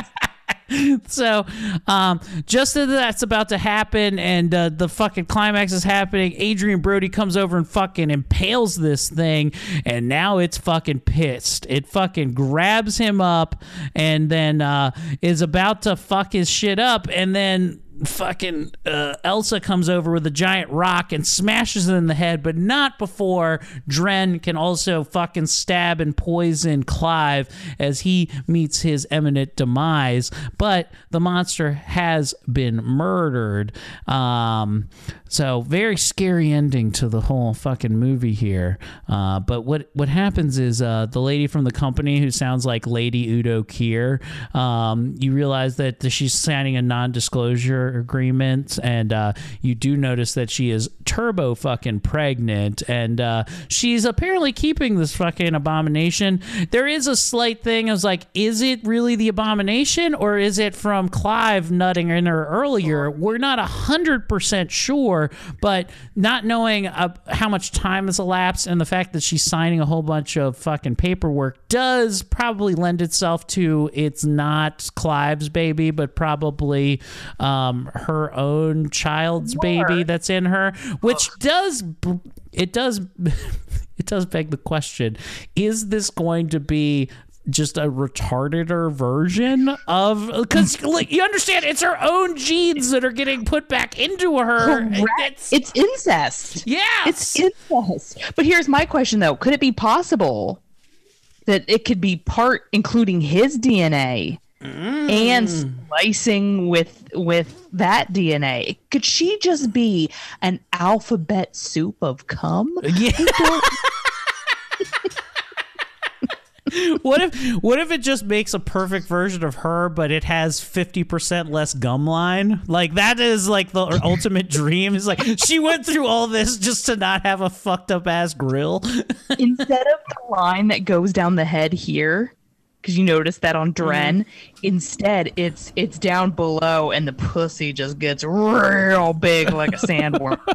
so um just as that's about to happen and uh, the fucking climax is happening adrien brody comes over and fucking impales this thing and now it's fucking pissed it fucking grabs him up and then uh is about to fuck his shit up and then fucking uh, Elsa comes over with a giant rock and smashes it in the head, but not before Dren can also fucking stab and poison Clive as he meets his imminent demise. But the monster has been murdered. Um, so very scary ending to the whole fucking movie here. Uh, but what what happens is uh, the lady from the company who sounds like Lady Udo Kier. Um, you realize that she's signing a non-disclosure agreement, and uh, you do notice that she is turbo fucking pregnant, and uh, she's apparently keeping this fucking abomination. There is a slight thing. I was like, is it really the abomination, or is it from Clive nutting in her earlier? We're not hundred percent sure, but not knowing uh, how much time has elapsed and the fact that she's signing a whole bunch of fucking paperwork does probably lend itself to it's not Clive's baby, but probably um, her own child's baby that's in her, which does it does it does beg the question: Is this going to be just a retarded version of because like, you understand it's her own genes that are getting put back into her Correct. It's incest. Yeah, It's incest. But here's my question though. Could it be possible that it could be part including his DNA mm. and splicing with with that DNA? Could she just be an alphabet soup of cum? Yeah. what if what if it just makes a perfect version of her but it has 50% less gum line? Like that is like the ultimate dream. Is like she went through all this just to not have a fucked up ass grill. Instead of the line that goes down the head here, because you notice that on Dren, instead it's it's down below and the pussy just gets real big like a sandworm.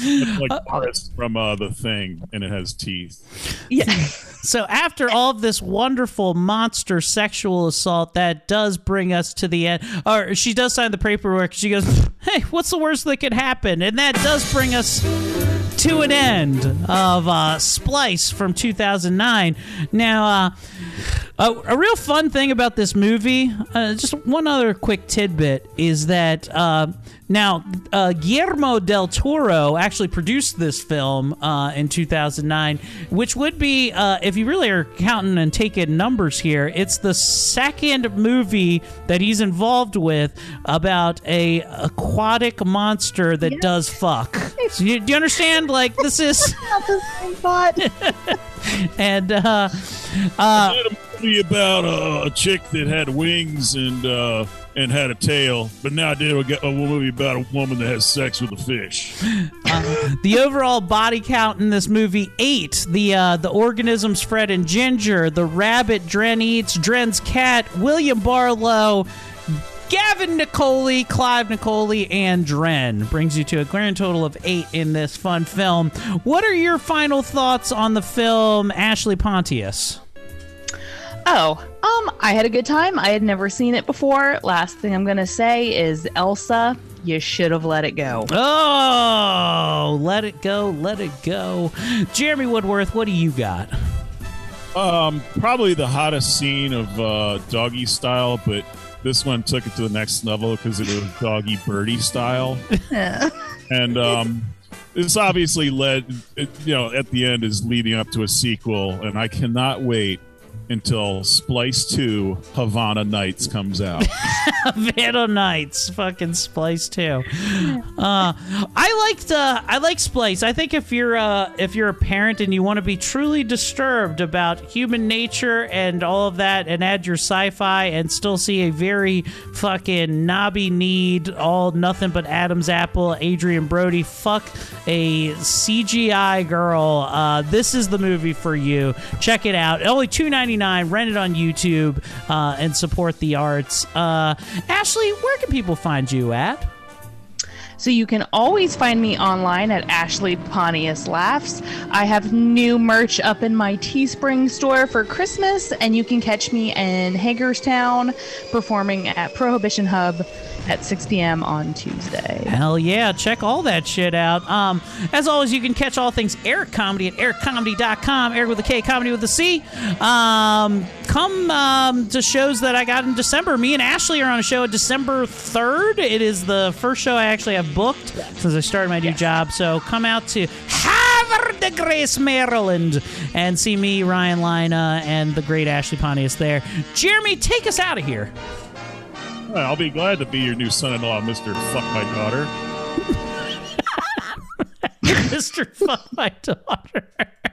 It's like Norris from uh, the thing, and it has teeth. Yeah. So after all of this wonderful monster sexual assault, that does bring us to the end. Or she does sign the paperwork. She goes, "Hey, what's the worst that could happen?" And that does bring us to an end of uh, Splice from 2009. Now, uh, a, a real fun thing about this movie, uh, just one other quick tidbit, is that uh, now uh, Guillermo del Toro actually produced this film uh, in 2009, which would be, uh, if you really are counting and taking numbers here, it's the second movie that he's involved with about a aquatic monster that does fuck. So you, do you understand? Like this is, and uh, uh, I did a movie about uh, a chick that had wings and uh, and had a tail, but now I did a, a movie about a woman that has sex with a fish. Uh, the overall body count in this movie eight. The uh, the organisms Fred and Ginger, the rabbit Dren eats, Dren's cat, William Barlow. Gavin Nicoli, Clive Nicoli, and Dren brings you to a grand total of eight in this fun film. What are your final thoughts on the film, Ashley Pontius? Oh, um, I had a good time. I had never seen it before. Last thing I'm gonna say is Elsa, you should have let it go. Oh, let it go, let it go. Jeremy Woodworth, what do you got? Um, probably the hottest scene of uh, Doggy Style, but this one took it to the next level because it was Doggy Birdie Style, and um, this obviously led, it, you know, at the end is leading up to a sequel, and I cannot wait until Splice 2 Havana Nights comes out. Havana Nights, fucking Splice 2. Uh, I liked uh, I like Splice. I think if you're uh, if you're a parent and you want to be truly disturbed about human nature and all of that, and add your sci-fi and still see a very fucking knobby need, all nothing but Adam's apple, Adrien Brody, fuck a CGI girl. Uh, this is the movie for you. Check it out. Only two Rent it on YouTube uh, and support the arts. Uh, Ashley, where can people find you at? So you can always find me online at Ashley Pontius Laughs. I have new merch up in my Teespring store for Christmas, and you can catch me in Hagerstown performing at Prohibition Hub at 6 p.m. on Tuesday. Hell yeah, check all that shit out. Um, as always, you can catch all things Erik Comedy at erikcomedy.com, Eric with a K, comedy with a C. Um, come um, to shows that I got in December. Me and Ashley are on a show December 3rd. It is the first show I actually have booked since I started my new job. So come out to Havre de Grace, Maryland, and see me, Ryan Lina, and the great Ashley Pontius there. Jeremy, take us out of here. Well, I'll be glad to be your new son-in-law, Mister Fuck My Daughter. Mr. Fuck My Daughter.